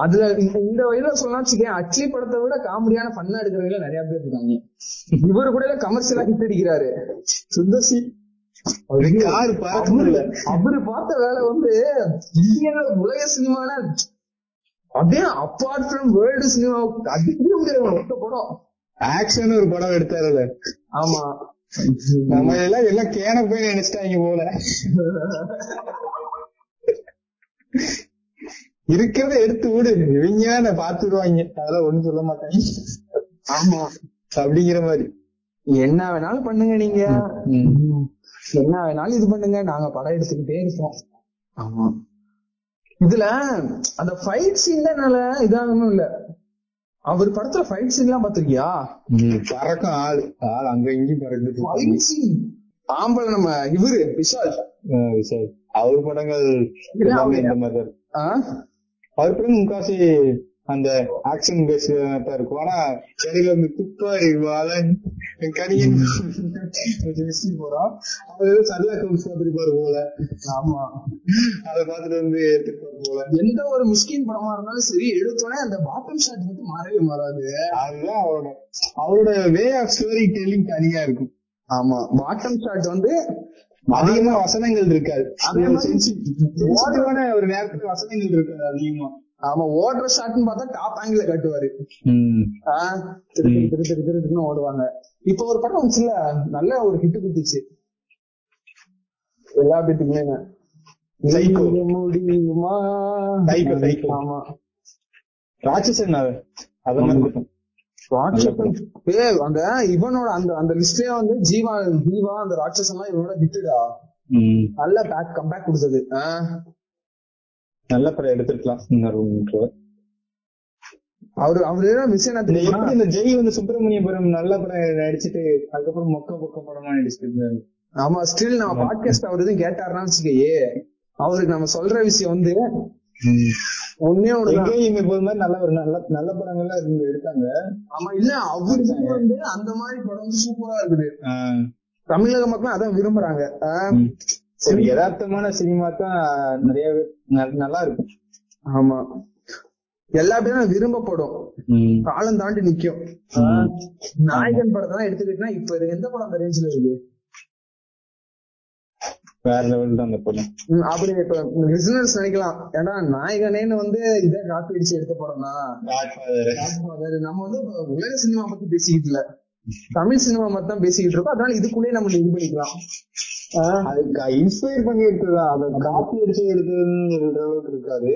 அதுல இந்த இந்த வயதுல சொல்லலாம் வச்சுக்கேன் அட்லி படத்தை விட காமெடியான பண்ணா எடுக்கிறவங்க நிறைய பேர் இருக்காங்க. இவரு கூட கமர்ஷியலா ஹிட் அடிக்கிறாரு. இல்ல அவரு பார்த்த வேலை வந்து இந்தியன் உலக சினிமான அப்படியே அப்பார்ட் ஃப்ரம் வேர்ல்டு சினிமா அடிக்கவே முடியாது ஒத்த படம். ஆக்ஷன் ஒரு படம் எடுத்தாருல ஆமா. நம்ம எல்லாம் எல்லாம் கேன போய் நினைச்சிட்டாங்க போல. இருக்கிறத எடுத்து விடு. இவங்க பாத்துடுவாங்க அதெல்லாம் ஒண்ணும் சொல்ல மாட்டாங்க. ஆமா. அப்படிங்கிற மாதிரி. என்ன வேணாலும் பண்ணுங்க நீங்க. என்ன வேணாலும் இது பண்ணுங்க. நாங்க படம் எடுத்துக்கிட்டே இருப்போம் ஆமா. இதுல அந்த ஃபைட் சீன் என்னால இதாகணும் இல்ல அவர் படத்துல ஃபைட் சீன் எல்லாம் பாத்திருக்கியா பறக்கும் ஆள் ஆள் அங்க இங்கேயும் பறக்குது சீன் ஆம்பளை நம்ம இவரு விஷால். சரி அவர் படங்கள்? அவர் படம் முக்காசி அந்த ஆக்ஷன் பேஸ் இருக்கும் ஆனா இடையில வந்து துப்பாரி வாழன் போறோம் அவர் ஏதோ சல்லா கவுன்ஸ் பார்த்துருப்பாரு போல ஆமா அதை பார்த்துட்டு வந்து எடுத்துருப்பாரு போல எந்த ஒரு மிஸ்கின் படமா இருந்தாலும் சரி எடுத்தோடனே அந்த பாட்டம் ஷாட் மட்டும் மாறவே மாறாது அதுதான் அவரோட அவரோட வே ஆஃப் ஸ்டோரி டெல்லிங் தனியா இருக்கும் ஆமா பாட்டம் ஷாட் வந்து அதிகமா வசனங்கள் இருக்காது அதே ஒரு நேரத்துல வசனங்கள் இருக்காது அதிகமா ஆமா ஓடுற ஷாட்னு பார்த்தா டாப் ஆங்கிள் காட்டுவாரு. திரு திரு திரு திரு திரு திருன்னு ஓடுவாங்க. இப்ப ஒரு படம் வந்துச்சுல்ல நல்ல ஒரு ஹிட் குத்துச்சு எல்லா பேத்துக்குமே. முடியுமா. ஆமா. ராட்சசன் அவன் அத மாதிரி இருக்கும் ராட்சசன். ஏய், அந்த இவனோட அந்த அந்த லிஸ்ட்லயே வந்து ஜீவா ஜீவா அந்த ராட்சசன் எல்லாம் இவனோட ஹிட்டுடா நல்ல பேக் கம்பேக் கொடுத்தது. நல்ல படம் எடுத்துருக்கலாம். அவரு அவரு என்ன விஷயம் எப்படி இந்த ஜெய் வந்து சுப்பிரமணியபுரம் நல்ல படம் நடிச்சிட்டு அதுக்கப்புறம் மொக்க பொக்க படமா நடிச்சிட்டு இருந்தாரு? ஆமா ஸ்டில் நம்ம பாட்காஸ்ட் அவர் எதுவும் கேட்டாருன்னா வச்சுக்கயே அவருக்கு நம்ம சொல்ற விஷயம் வந்து ஒன்னே ஒண்ணுதான். எங்கேயும் இப்போ மாதிரி நல்ல ஒரு நல்ல நல்ல படங்கள்லாம் இருந்து எடுத்தாங்க ஆமா இல்ல அவருக்கு வந்து அந்த மாதிரி படம் வந்து சூப்பரா இருக்குது. தமிழக மக்களும் அதான் விரும்புறாங்க. சரி. யதார்த்தமான சினிமா தான் நிறைய நல்லா இருக்கும் ஆமா. எல்லா பேரும் விரும்பப்படும். காலம் தாண்டி நிக்கும். நாயகன் படத்தான் எடுத்துக்கிட்டா இப்ப. எந்த படம் அந்த ரேஞ்சில இருக்கு? வேற லெவல் தான் அந்த படம். அப்படி இப்ப லிசனர்ஸ் நினைக்கலாம். ஏன்னா நாயகனேன்னு வந்து இதை காப்பி அடிச்சு எடுத்த படம் தான். நம்ம வந்து உலக சினிமா பத்தி பேசிக்கிட்டு இல்ல. தமிழ் சினிமா மட்டும் தான் பேசிக்கிட்டு இருக்கோம். அதனால இதுக்குள்ளேயே நம்ம இது பண்ணிக்கலாம். அதுக்கு இன்ஸ்பயர் பண்ணி எடுத்ததுதான் அதை காப்பி அடிச்சு எடுத்ததுன்னு சொல்ற அளவுக்கு இருக்காது.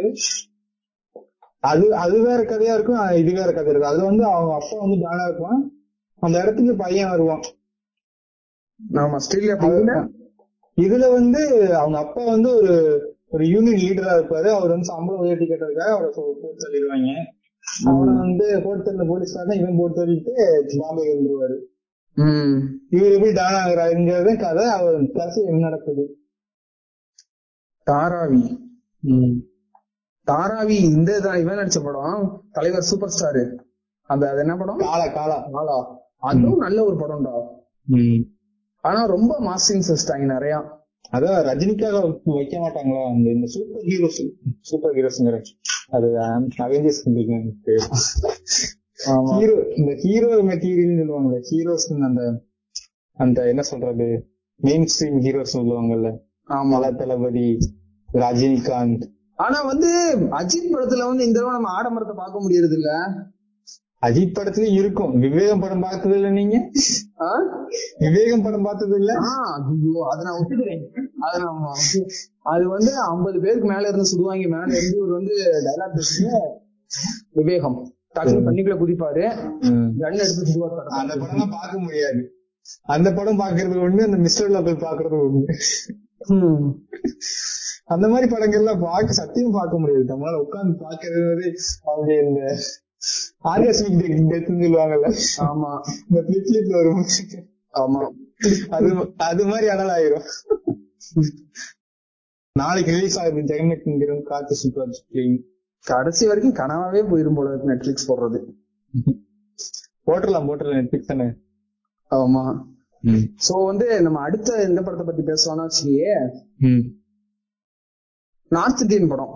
அது அது வேற கதையா இருக்கும் இது வேற கதை இருக்கும். அதுல வந்து அவங்க அப்பா வந்து டானா இருப்பான். அந்த இடத்துக்கு பையன் வருவான். ஆமா ஸ்டில் இதுல வந்து அவங்க அப்பா வந்து ஒரு ஒரு யூனியன் லீடரா இருப்பாரு. அவர் வந்து சம்பளம் உயர்த்தி கேட்டதுக்காக அவரை போட்டு தள்ளிடுவாங்க. அவனை வந்து போட்டு தள்ள போலீஸ் இவன் போட்டு தள்ளிட்டு பாம்பே வந்துருவாரு. இவர் எப்படி டான் ஆகுறாருங்கிறது கதை அவர் கடைசி என்ன நடக்குது? தாராவி. தாராவி இந்த இவன் நடிச்ச படம் தலைவர் சூப்பர் ஸ்டார். அந்த அது என்ன படம்? காலா காலா. ஆளா அதுவும் நல்ல ஒரு படம்டா. ஆனா ரொம்ப மாஸ்டிங் வச்சிட்டாங்க நிறைய. அதான் ரஜினிக்காக வைக்க மாட்டாங்களா? அந்த இந்த சூப்பர் ஹீரோஸ் சூப்பர் ஹீரோஸ்ங்கிற அது அவெஞ்சர்ஸ் ஹீரோ இந்த ஹீரோ மெட்டீரியல் சொல்லுவாங்கல்ல ஹீரோஸ் அந்த அந்த என்ன சொல்றது மெயின் ஸ்ட்ரீம் ஹீரோஸ் சொல்லுவாங்கல்ல. ஆமா. மலா தளபதி ரஜினிகாந்த். ஆனா வந்து அஜித் படத்துல வந்து இந்த தடவை நம்ம ஆடம்பரத்தை பார்க்க முடியறது இல்ல அஜித் படத்துல இருக்கும். விவேகம் படம் பார்த்தது இல்ல நீங்க? விவேகம் படம் பார்த்தது இல்ல அதை நான் ஒத்துக்கிறேன். அதை அது வந்து ஐம்பது பேருக்கு மேல இருந்து சுடுவாங்க மேல இருந்து ஒரு வந்து டைலாக் விவேகம். டக்குனு தண்ணிக்குள்ள குதிப்பாரு. கன் எடுத்து சுடுவார் அந்த படம் பார்க்க முடியாது. அந்த படம் பாக்குறது ஒண்ணு அந்த மிஸ்டர் லோக்கல் பாக்குறது ஒண்ணு. அந்த மாதிரி படங்கள்லாம் பார்க்க சத்தியம் பார்க்க முடியாது. நம்மளால உட்கார்ந்து பாக்குறது அவங்க இந்த ஆர்காஸ்மிக் டெத்னு சொல்லுவாங்கல்ல. ஆமா. இந்த பிளிப் பிளிப்ல வரும் ஆமா. அது அது மாதிரி அனல் ஆயிரும். நாளைக்கு ரிலீஸ் ஆகுது ஜெகன்மேட்ங்கிற காத்து சுற்றுலா கடைசி வரைக்கும் கனவாவே போயிரும் போல இருக்கு நெட்ஃபிளிக்ஸ் போடுறது. போட்டுடலாம் போட்டுடலாம். நெட்ஃபிளிக்ஸ் தானே? ஆமா. சோ வந்து நம்ம அடுத்த எந்த படத்தை பத்தி பேசலாம்னா வச்சுக்கே நார்த் இந்தியன் படம்.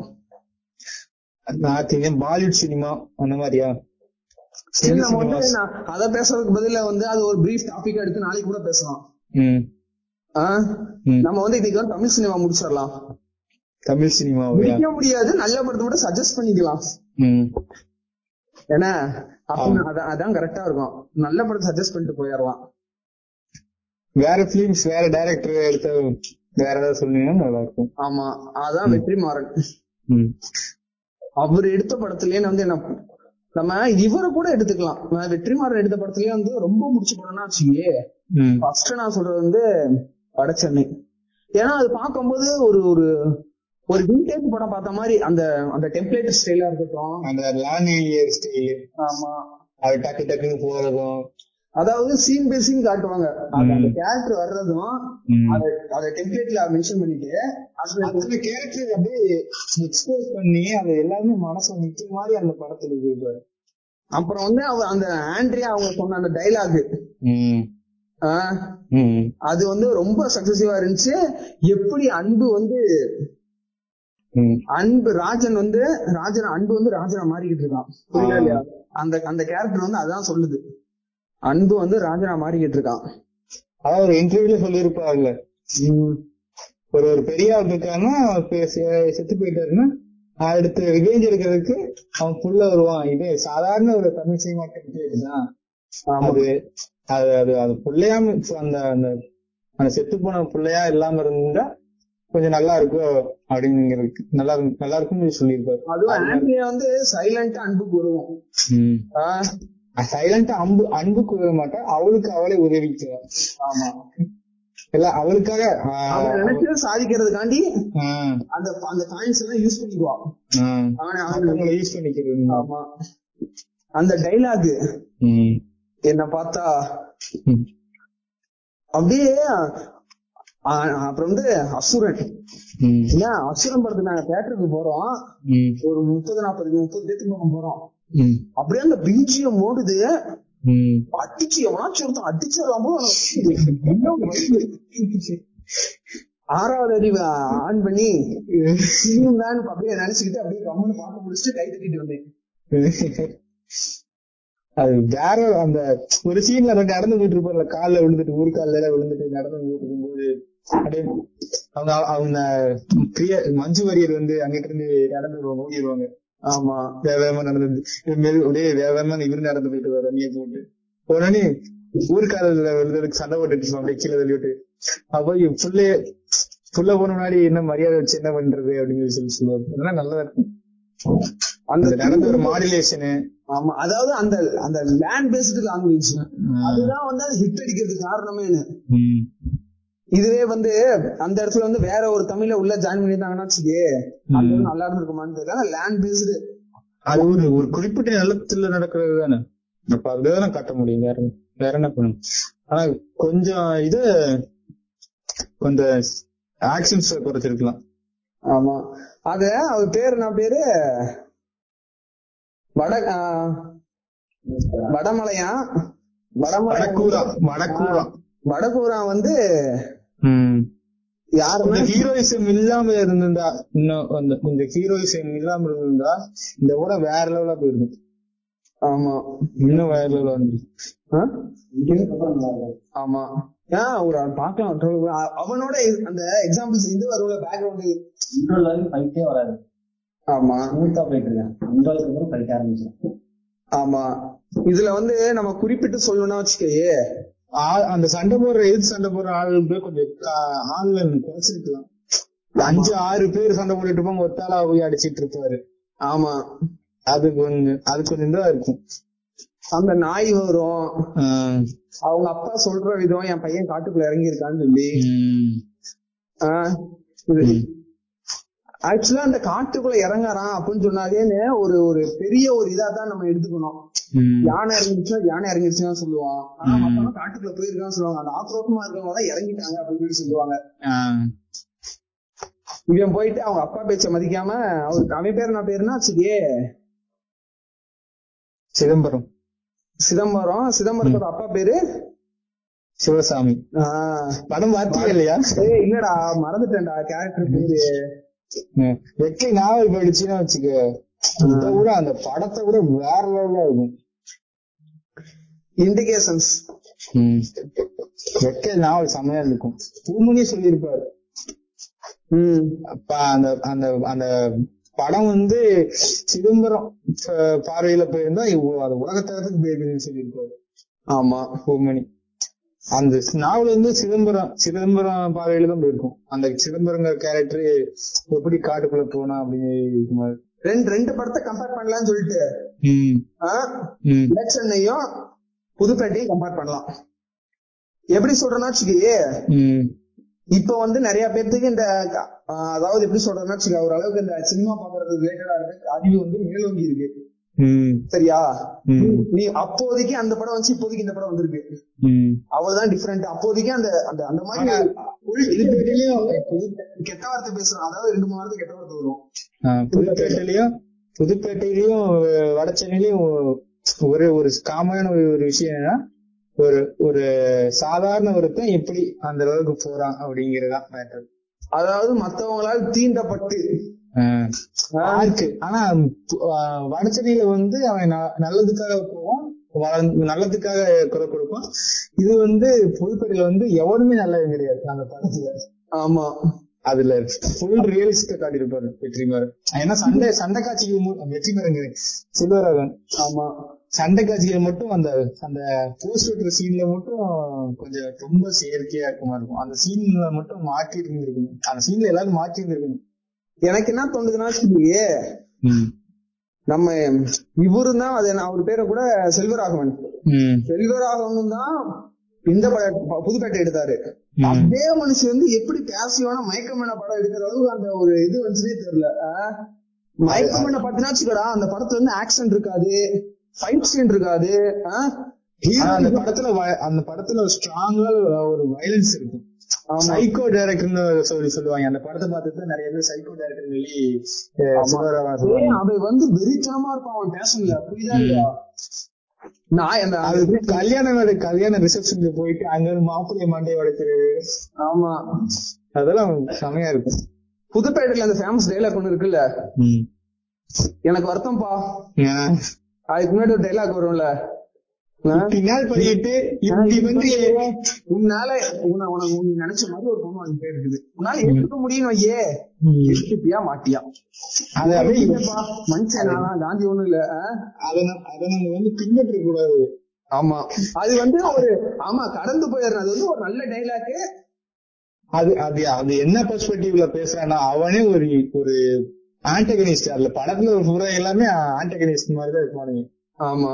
நார்த் இந்தியன் பாலிவுட் சினிமா அந்த மாதிரியா? சரி நம்ம வந்து நான் அத பேசுறதுக்கு பதிலா வந்து அது ஒரு பிரீஃப் டாபிக் எடுத்து நாளைக்கு கூட பேசலாம். நம்ம வந்து இன்னைக்கு வந்து தமிழ் சினிமா முடிச்சிடலாம். தமிழ் சினிமாவையா? முடிக்க முடியாது நல்ல படத்தை கூட சஜஸ்ட் பண்ணிக்கலாம். ஏன்னா அதான் கரெக்டா இருக்கும். நல்ல படத்தை சஜஸ்ட் பண்ணிட்டு போயிடலாம். வேற பிலிம்ஸ் வேற டைரக்டர் எடுத்த வேற ஏதாவது சொன்னீங்கன்னா நல்லா இருக்கும் ஆமா அதான் வெற்றிமாறன். அவர் எடுத்த படத்திலேயே வந்து என்ன நம்ம இவரை கூட எடுத்துக்கலாம். வெற்றிமாறன் எடுத்த படத்திலேயே வந்து ரொம்ப முடிச்ச படம்னா வச்சுக்கே ஃபர்ஸ்ட் நான் சொல்றது வந்து வடசென்னை. ஏன்னா அது பார்க்கும்போது ஒரு ஒரு ஒரு விண்டேஜ் படம் பார்த்த மாதிரி அந்த அந்த டெம்ப்ளேட் ஸ்டைலா இருக்கட்டும். அந்த லானியர் ஸ்டைல் ஆமா. அது டக்கு டக்குன்னு போறதும். அதாவது சீன் பை சீன் காட்டுவாங்க. அந்த கேரக்டர் வர்றதும். அத டெம்ப்ளேட்ல மென்ஷன் பண்ணிட்டு அந்த கேரக்டர் அப்படியே எக்ஸ்போஸ் பண்ணி அது எல்லாமே மனசு நிக்க மாதிரி அந்த படத்துல இருக்கு அப்புறம் வந்து அவ அந்த ஆண்ட்ரியா அவங்க சொன்ன அந்த டைலாக் அது வந்து ரொம்ப சக்சசிவா இருந்துச்சு. எப்படி அன்பு வந்து அன்பு ராஜன் வந்து ராஜன் அன்பு வந்து ராஜனா மாறிக்கிட்டு இருக்கான். புரியுதா இல்லையா? அந்த அந்த கேரக்டர் வந்து அதான் சொல்லுது. அன்பு வந்து ராஜனா மாறிக்கிட்டு இருக்கான். அதாவது ஒரு இன்டர்வியூல சொல்லியிருப்பாங்கல்ல. ஒரு ஒரு பெரிய ஆள் செ- செத்து போயிட்டாருன்னா அடுத்து ரிவேஞ்ச் எடுக்கிறதுக்கு அவன் புள்ள வருவான். இது சாதாரண ஒரு தமிழ் சினிமா டெம்ப்ளேட் தான் அது அது அது அது புள்ளையாம அந்த அந்த அந்த செத்து போன புள்ளையா இல்லாம இருந்தா கொஞ்சம் நல்லா இருக்கும் அப்படிங்கிறதுக்கு நல்லா நல்லா இருக்கும்னு சொல்லியிருப்பாரு. அதுவும் ஆண்ட்ரியா வந்து சைலண்டா அன்புக்கு வருவோம் ஆஹ் சைலண்டா அன்பு அன்புக்கு உதவ மாட்டா அவளுக்கு அவளே உதவிக்குவான் ஆமா. இல்ல அவளுக்காக நினைச்சதை சாதிக்கிறதுக்காண்டி அந்த அந்த காயின்ஸ் எல்லாம் யூஸ் பண்ணிக்குவான். ஆஹ். அவனை யூஸ் பண்ணிக்கிறது. ஆமா. அந்த டைலாக். என்ன பார்த்தா. அப்படியே அப்புறம் வந்து அசுரன் ம். ஏன் அசுரன் படத்துக்கு நாங்க தியேட்டருக்கு போறோம். ஒரு முப்பது நாற்பது முப்பது பேத்துக்கு பக்கம் போறோம். அப்படியே அந்த பிஜிஎம் ஓடுது. அடிச்சு எவனாச்சும் ஒருத்தன் அடிச்சிடலாம். ஆறாவது அறிவு ஆன் பண்ணி இன்னும் தான் அப்படியே நினைச்சுக்கிட்டு அப்படியே கம்முன்னு பார்த்து முடிச்சுட்டு கை தட்டிட்டு வந்தேன் அது வேற அந்த ஒரு சீன்ல நடந்து போயிட்டு இருப்பார்ல கால்ல விழுந்துட்டு ஊர் கால்ல விழுந்துட்டு நடந்து போயிட்டு இருக்கும்போது அவங்க அவங்க பிரிய மஞ்சு வாரியர் வந்து அங்கிட்டு இருந்து நடந்து ஓடிடுவாங்க ஆமா. வேக வேகமா நடந்து மெது அப்படியே வேக வேகமா இவரு நடந்து போயிட்டு வர நீ போட்டு உடனே ஊர்க்காரர்ல விழுந்ததுக்கு சண்டை போட்டுட்டு அப்படியே கீழே தள்ளி விட்டு. அப்போ புள்ளைய புள்ள போன முன்னாடி என்ன மரியாதை வச்சு என்ன பண்றது அப்படின்னு சொல்லி சொல்லுவாரு. அதெல்லாம் நல்லா இருக்கும். அந்த நடந்த ஒரு மாடுலேஷனு ஆமா. அதாவது அந்த அந்த லேண்ட் பேஸ்டு லாங்குவேஜ் அதுதான் வந்து அது ஹிட் அடிக்கிறதுக்கு காரணமேனு இதுவே வந்து அந்த இடத்துல வந்து வேற ஒரு தமிழ உள்ள ஜாயின் பண்ணிட்டாங்கன்னா வச்சுக்கே அது நல்லா இருந்திருக்குமான்னு தெரியல. லேண்ட் பேஸ்டு அது ஒரு ஒரு குறிப்பிட்ட நிலத்துல நடக்கிறது தானே? அப்ப அதுதானே காட்ட முடியும். வேற வேற என்ன பண்ணணும்? ஆனா கொஞ்சம் இது கொஞ்சம் ஆக்ஷன்ஸ் குறைச்சிருக்கலாம். ஆமா. அது அவர் பேரு என்ன பேரு? வட வடமலையா? வடமலை வடக்கூரா வடக்கூரா. வடகூரா வந்து யாருன்னா ஹீரோயிசம் இல்லாம இருந்திருந்தா இன்னும் கொஞ்சம் கொஞ்சம் ஹீரோயிசம் இல்லாம இருந்திருந்தா இந்த கூட வேற லெவலா போயிருக்கும் ஆமா. இன்னும் வேற லெவலா இருக்கும். ஆமா. ஏன் ஒரு அ- அவனோட அந்த எக்ஸாம்பிள்ஸ் இது வரும்ல பேக்ரவுண்ட் இன்ட்ரோல் வரைக்கும் ஃபைட்டே வராது. ஆமா. ஸ்மூத்தா போயிட்டு இருக்கேன் இன்ட்ரோலுக்கு அப்புறம் ஃபைட் ஆரம்பிச்சிடும். ஆமா. இதுல வந்து நம்ம குறிப்பிட்டு சொல்லணும்னா வச்சுக்கயே அந்த சண்டை போடுற எதிர்த்து சண்டை போடுற ஆள் போய் கொஞ்சம் ஆள்ல குறைச்சிருக்கலாம். அஞ்சு ஆறு பேர் சண்டை போட்டுட்டு இருப்பாங்க ஒத்தாளா போய் அடிச்சிட்டு இருப்பாரு. ஆமா. அது கொஞ்சம் அது கொஞ்சம் இதா இருக்கும். அந்த நாய் வரும். அவங்க அப்பா சொல்ற விதம் என் பையன் காட்டுக்குள்ள இறங்கி இருக்கான்னு சொல்லி ஆஹ் ஆக்சுவலா அந்த காட்டுக்குள்ள இறங்குறான் அப்படின்னு சொன்னாலேன்னு ஒரு ஒரு பெரிய ஒரு இதா தான் நம்ம எடுத்துக்கணும். யானை இறங்கிடுச்சா யானை இறங்கிடுச்சுன்னு சொல்லுவான். ஆனா மத்தவங்க காட்டுக்குள்ள போயிருக்கான்னு சொல்லுவாங்க. அந்த ஆக்ரோஷமா இருக்கவங்க தான் இறங்கிட்டாங்க அப்படின்னு சொல்லி சொல்லுவாங்க. இவன் போயிட்டு அவங்க அப்பா பேச்ச மதிக்காம அவருக்கு அவன் பேர் என்ன பேருன்னா வச்சுக்கே சிதம்பரம். சிதம்பரம். சிதம்பரத்தோட அப்பா பேரு? சிவசாமி. ஆஹ் படம் பார்த்தீங்க இல்லையா? இல்லடா மறந்துட்டேன்டா கேரக்டர் பேரு. வெற்றி. நாவல் படிச்சுன்னா வச்சுக்க. இதை விட அந்த படத்தை விட வேற லெவலா இருக்கும். இண்டிகேஷன்ஸ் வெக்க நாவல் செம்மையா இருக்கும். பூமணியே சொல்லியிருப்பாரு. அந்த அந்த அந்த படம் வந்து சிதம்பரம் பார்வையில போயிருந்தா அது உலகத்தரத்துக்கு போயிருக்குன்னு சொல்லியிருப்பாரு. ஆமா. பூமணி. அந்த நாவல் வந்து சிதம்பரம் சிதம்பரம் பார்வையில தான் போயிருக்கும். அந்த சிதம்பரங்கிற கேரக்டர் எப்படி காட்டுக்குள்ள போனா அப்படின்னு ரெண்டு ரெண்டு படத்தை கம்பேர் பண்ணலாம்னு சொல்லிட்டு. எலெக்ஷனையும் புதுப்பேட்டையும் கம்பேர் பண்ணலாம். எப்படி சொல்றேன்னா வச்சுக்கயே ம், இப்ப வந்து நிறைய பேர்த்துக்கு இந்த அதாவது எப்படி சொல்றேன்னா வச்சுக்க ஓரளவுக்கு இந்த சினிமா பாக்குறது ரிலேட்டடா இருக்கு அறிவு வந்து மேலோங்கி இருக்கு. சரியா? ம், நீ அப்போதைக்கு அந்த படம் வந்து இப்போதைக்கு இந்த படம் வந்திருக்கு. ம். அவ்வளவுதான் டிஃபரெண்ட் அப்போதைக்கு அந்த அந்த அந்த மாதிரி கெட்ட வார்த்தை பேசுறோம். அதாவது ரெண்டு மூணு வாரத்துக்கு கெட்ட வார்த்தை வரும். புதுப்பேட்டையிலயும் புதுப்பேட்டையிலயும் வட சென்னையிலயும் ஒரு ஒரு காமனான ஒரு ஒரு விஷயம் என்னன்னா ஒரு ஒரு சாதாரண ஒருத்தன் எப்படி அந்த அளவுக்கு போறான் அப்படிங்கறதுதான் மேட்டர் அதாவது மத்தவங்களால் தீண்டப்பட்டு இருக்கு ஆனா ஆ, வட சென்னையில வந்து அவன் நல்லதுக்காக போவான். வளர்ந்து- நல்லதுக்காக குரல் கொடுப்பான். இது வந்து புதுப்பேட்டையில வந்து எவனுமே நல்லது கிடையாது அந்த படத்துல. ஆமா. அதுல ஃபுல் ரியலிஸ்ட காட்டியிருப்பாரு வெற்றிமாறன். ஏன்னா சண்டை சண்டை காட்சிக்கு வெற்றிமாறன் சில்வராகவன். ஆமா. சண்டை காட்சிகள் மட்டும் அந்த அந்த போஸ்ட் வெட்டுற சீன்ல மட்டும் கொஞ்சம் ரொம்ப செயற்கையா இருக்குமா இருக்கும். அந்த சீன்ல மட்டும் மாற்றி இருந்திருக்கணும் அந்த சீன்ல எல்லாரும் மாற்றி இருந்திருக்கணும் எனக்கு என்ன தோணுதுன்னா வச்சுக்கோயே, நம்ம இவரு தான் அது அவர் பேரை கூட செல்வராகவன். செல்வராகவன் தான் இந்த பட- புதுப்பேட்டை எடுத்தாரு. அதே மனுஷன் வந்து எப்படி பேசிவான மயக்கமான படம் எடுக்கிற அளவுக்கு அந்த ஒரு இது வந்துச்சுனே தெரியல மயக்கமான பாத்தீங்கன்னா வச்சுக்கடா அந்த படத்துல வந்து ஆக்ஷன் இருக்காது ஃபைட் சீன் இருக்காது அந்த படத்துல அந்த படத்துல ஸ்ட்ராங்கா ஒரு வயலன்ஸ் இருக்கும். சைக்கோ டைரக்டர்னு சொல்லி சொல்லுவாங்க. அந்த படத்தை பார்த்துட்டு நிறைய பேர் சைக்கோ டைரக்டர் சொல்லி அவன் வந்து வெறித்தனமா இருப்பான் அவன் பேசல புரியுதா இல்லையா? கல்யாணம் கல்யாண ரிசப்ஷனுக்கு போயிட்டு அங்க இருந்து மாப்பிள்ளை மண்டையை உடைக்கிறது. ஆமா. அதெல்லாம் செமையா இருக்கும். புதுப்பேட்டையில அந்த ஃபேமஸ் டைலாக் ஒண்ணு இருக்குல்ல? எனக்கு வருத்தம்ப்பா? அதுக்கு முன்னாடி ஒரு டைலாக் வரும்ல? பின்னால் பண்ணிட்டு இப்படி வந்து உன்னால உன உனக்கு நீ நினைச்ச மாதிரி ஒரு பொண்ணு வாங்கி இருக்குது உன்னால எடுத்துக்க முடியும் ஐயே எடுத்துப்பியா மாட்டியா? அது அப்படியே இல்லப்பா, மனுஷன் காந்தி ஒண்ணும் இல்ல? அதை அதை நம்ம வந்து பின்பற்ற கூடாது. ஆமா. அது வந்து ஒரு ஆமா கடந்து போயிடுறது வந்து ஒரு நல்ல டைலாக் அது அது அது என்ன பெர்ஸ்பெக்டிவ்ல பேசுறான்னா அவனே ஒரு ஒரு ஆன்டகனிஸ்ட் அதுல படத்துல ஒரு பூரா எல்லாமே ஆன்டகனிஸ்ட் மாதிரி தான் இருப்பானுங்க. ஆமா.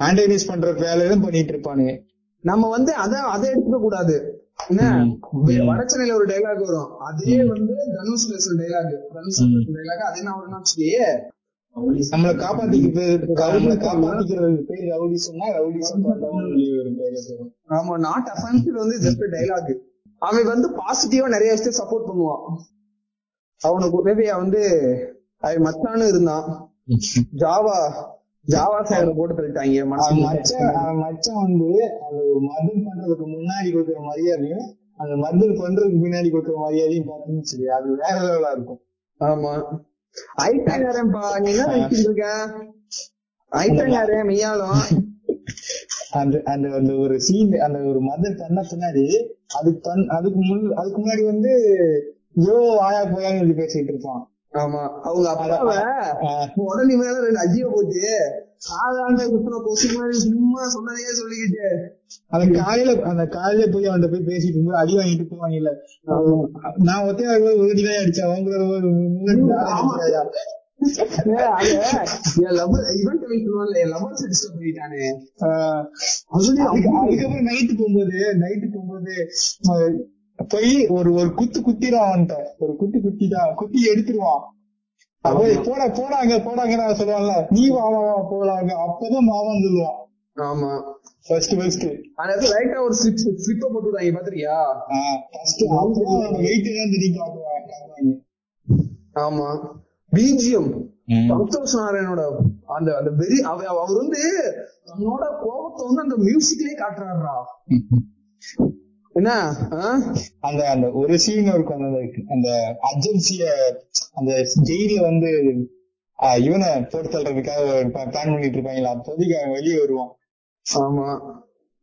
ஆன்டகனிஸ்ட் பண்ற வேலையை தான் பண்ணிட்டு இருப்பானுங்க. நம்ம வந்து அத அதை எடுத்துக்க கூடாது. என்ன. வடச்சென்னையில ஒரு டைலாக் வரும். அதே வந்து தனுஷ் பேசுற டைலாக் தனுஷ் டைலாக் அது என்ன வரும்னா வச்சுக்கயே நம்மளை காப்பாத்திக்கிறது காப்பாத்திக்கிறது பேர் ரவுடி சொன்னா ரவுடி ஆமா நாட் அஃபென்சிவ் வந்து ஜஸ்ட் டைலாக் அவன் வந்து பாசிட்டிவா நிறைய விஷயத்தை சப்போர்ட் பண்ணுவான். அவனுக்கு உதவியா வந்து அவன் மச்சானும் இருந்தான். [laughs] ஜாவா ஜாவா சைடுல போட்டு தள்ளிட்டாங்க மச்சான் மச்சான் வந்து அந்த ஒரு மர்டர் பண்றதுக்கு முன்னாடி கொடுக்குற மரியாதையும் அந்த மர்டர் பண்றதுக்கு பின்னாடி கொடுக்குற மரியாதையும் பார்த்தீங்கன்னு சொல்லி அது வேற லெவலா இருக்கும். ஆமா. ஐட்டங்காரன்பா நீ என்ன நினைச்சிட்டு இருக்க? ஐட்டங்காரன் மெய்யாலும் அந்த அந்த அந்த ஒரு சீன் அந்த ஒரு மதர் பண்ண பின்னாடி அதுக்கு அதுக்கு முன் அதுக்கு முன்னாடி வந்து யோ ஆயா போயான்னு சொல்லி பேசிட்டு இருப்பான். ஆமா அவங்க உடனே மேல ரெண்டு அஜிய போட்டு சாதாரண குத்துன கொசு மாதிரி சும்மா சொன்னதையே சொல்லிக்கிட்டு. அந்த காலையில அந்த காலையில போய் அவன்கிட்ட போய் பேசிட்டு இருக்கும்போது அடி வாங்கிட்டு போவாங்க இல்ல நான் ஒத்தையா ஒரு அடிதான் அடிச்சேன். அவங்க ஒரு முன்னாடி நாலு ஆமா. அடிச்சாயா? ஏய், அது என் லவர் இவன் சொல்லுவான்ல என் லவர் டிஸ்டர்ப் பண்ணிட்டானே. ஆஹ் அதுலயும் அதுக்கு- அதுக்கப்புறம் நைட்டு போகும்போது நைட்டு போகும்போது போய் ஒரு ஒரு குத்து குத்திடுவான் அவன்கிட்ட. ஒரு குத்து குத்திட்டான் குத்தி எடுத்துருவான். அப்ப போட போடாங்க போடாங்க சொல்லுவான்ல. நீ வா போடாங்க அப்பதான் மாமான்னு சொல்லுவான். ஆமா. ஃபர்ஸ்ட் ஃபர்ஸ்ட் அந்த இடத்துல லைட்டா ஒரு ஸ்லிப் பாத்திரியா ஃபர்ஸ்ட் வெயிட் தான் தெரியும் காட்டுவாங்க. ஆமா. பிஜிஎம். சந்தோஷ் நாராயணோட அந்த அந்த வெறி அவர் வந்து தன்னோட கோபத்தை வந்து அந்த மியூசிக்லயே காட்டுறாருடா. [laughs] என்ன? அந்த அந்த ஒரு சீன் இருக்கும் அந்த அந்த அர்ஜென்சிய அந்த ஜெயில வந்து இவனை போட்டு தள்ளுறதுக்காக பிளான் பண்ணிட்டு இருப்பாங்களா? அப்போதைக்கு அவன் வெளியே வருவான். ஆமா.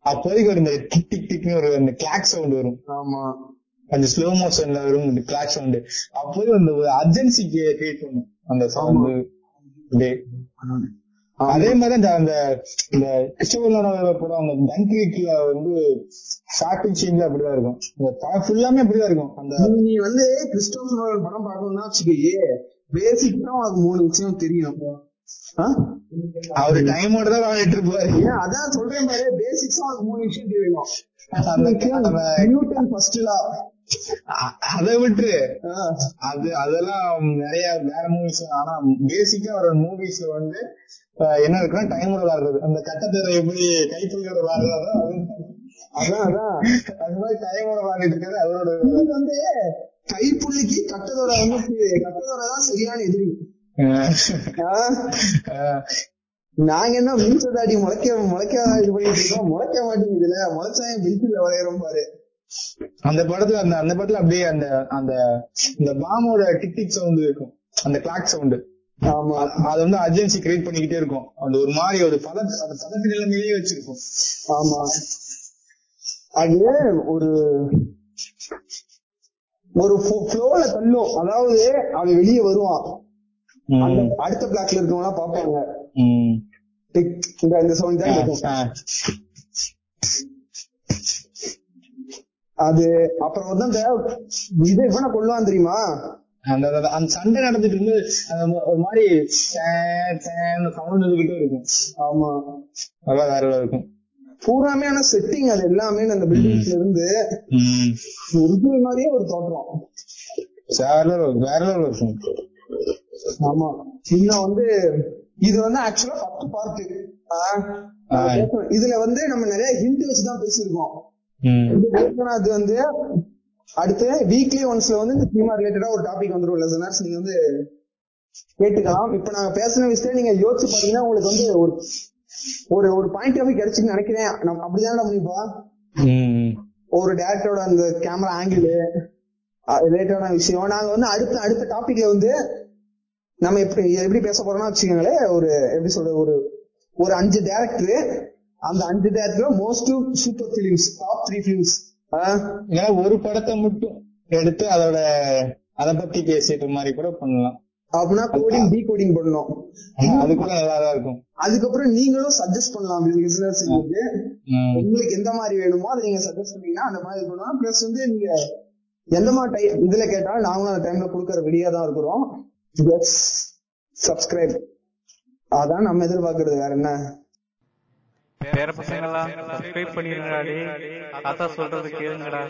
அப்போதைக்கு ஒரு இந்த டிக் டிக் டிக்னு ஒரு அந்த கிளாக் சவுண்ட் வரும். ஆமா. அந்த ஸ்லோ மோஷன்ல வரும் இந்த கிளாக் சவுண்ட் அப்போது அந்த ஒரு அர்ஜென்சி கிரியேட் பண்ணும் அந்த சவுண்ட் அதே மாதிரி அந்த அந்த இந்த கிறிஸ்டபர் படம் அந்த டன்கிரிக்ல வந்து ஸ்டார்டிங் சீன்ல அப்படிதான் இருக்கும். இந்த படம் ஃபுல்லாமே அப்படிதான் இருக்கும். அந்த நீ வந்து கிறிஸ்டோபர் நோலன் படம் பார்க்கணும்னா வச்சுக்கயே பேசிக் தான் உனக்கு மூணு விஷயம் தெரியும்? அவர் டைமோட தான் வாழ்ந்துட்டு இருப்பாரு. ஏன் அதான் சொல்றேன் பாரு. பேசிக்ஸ் உனக்கு மூணு விஷயம் தெரியும். நியூட்டன் ஃபர்ஸ்ட் லா அதை விட்டு அது அதெல்லாம் நிறைய வேற மூவிஸ் ஆனா பேசிக்கா ஒரு மூவிஸ்ல வந்து என்ன இருக்குன்னா டைம் விளாடுறது அந்த கட்டத்தரை எப்படி கைப்புள்ளோட விளாடுறதோ அது அதான் அதான். அது மாதிரி டைமோட விளாடிட்டு இருக்காரு. அவரோட இது வந்து கைப்புள்ளிக்கு கட்டதோட வந்து கட்டதோட தான் சரியான எதிரி. நாங்க என்ன மீச தாடி முளைக்க முளைக்க இது பண்ணிட்டு இருக்கோம். முளைக்க மாட்டேங்குதுல முளைச்சா பென்சில்ல வரையறோம் பாரு. அந்த படத்துல அந்த அந்த படத்துல அப்படியே அந்த அந்த இந்த பாமோட டிக் டிக் சவுண்ட் இருக்கும். அந்த கிளாக் சவுண்ட் ஆமா. அது வந்து அர்ஜென்சி கிரியேட் பண்ணிக்கிட்டே இருக்கும். அந்த ஒரு மாதிரி ஒரு பத அந்த பதத்து நிலைமையிலேயே வச்சிருக்கும். ஆமா. அது ஒரு ஒரு ஃப்ளோல தள்ளும். அதாவது அவன் வெளியே வருவான். அந்த அடுத்த பிளாக்ல இருக்கவங்க பாப்பாங்க இந்த சவுண்ட் தான் அது அப்புறம் வந்து அந்த இது இவனை கொள்ளுவான் தெரியுமா? அந்த அந்த- சண்டை நடந்துட்டு இருந்து ஒரு மாதிரி சவுண்ட் இருந்துகிட்டே இருக்கும். ஆமா. அதெல்லாம் வேற இருக்கும். பூராமே ஆனா செட்டிங் அது எல்லாமே அந்த பில்டிங்ஸ்ல இருந்து. ஒரிஜினல் மாதிரியே ஒரு தோற்றம். வேற வேற இருக்கும். ஆமா. இன்னும் வந்து இது வந்து ஆக்சுவலா பத்து பார்ட். இதுல வந்து நம்ம நிறைய ஹிண்ட் வச்சுதான் பேசியிருக்கோம். அது வந்து அடுத்து வீக்லி ஒன்ஸ்ல வந்து இந்த சினிமா ரிலேட்டடா ஒரு டாபிக் வந்துரும் லெசனர்ஸ் நீங்க வந்து கேட்டுக்கலாம். இப்ப நாங்க பேசின விஷயத்தை நீங்க யோசிச்சு பாத்தீங்கன்னா உங்களுக்கு வந்து ஒரு ஒரு ஒரு பாயிண்ட் ஆஃப் கிடைச்சுன்னு நினைக்கிறேன். நம்ம அப்படிதான் முடியுப்பா ம். ஒரு டேரக்டரோட அந்த கேமரா ஆங்கிள் ரிலேட்டடான விஷயம். நாங்க வந்து அடுத்த அடுத்த டாபிக்ல வந்து நம்ம எப்படி எப்படி பேச போறோம்னா வச்சுக்கோங்களேன் ஒரு எப்படி சொல்ற ஒரு ஒரு அஞ்சு டேரக்டர் அந்த அஞ்சு director most super films top three films ஏன்னா ஒரு படத்தை மட்டும் எடுத்து அதோட அத பத்தி பேசிட்டு மாதிரி கூட பண்ணலாம். அப்படின்னா கோடிங் டீ கோடிங் பண்ணணும் அது கூட நல்லா தான் இருக்கும். அதுக்கப்புறம் நீங்களும் சஜஸ்ட் பண்ணலாம் ம். உங்களுக்கு எந்த மாதிரி வேணுமோ அதை நீங்க சஜஸ்ட் பண்ணீங்கன்னா அந்த மாதிரி பண்ணலாம். பிளஸ் வந்து நீங்க எந்த மாதிரி டைம் இதுல கேட்டாலும் நாங்களும் அந்த டைம்ல கொடுக்கற ரெடியா தான் இருக்கிறோம். எஸ் சப்ஸ்கிரைப் அதான் நம்ம எதிர்பார்க்கறது. வேற என்ன? பேர பசங்களா சப்ஸ்கிரைப் பண்ணிருங்கடா டேய் தாத்தா சொல்றது கேளுங்கடா.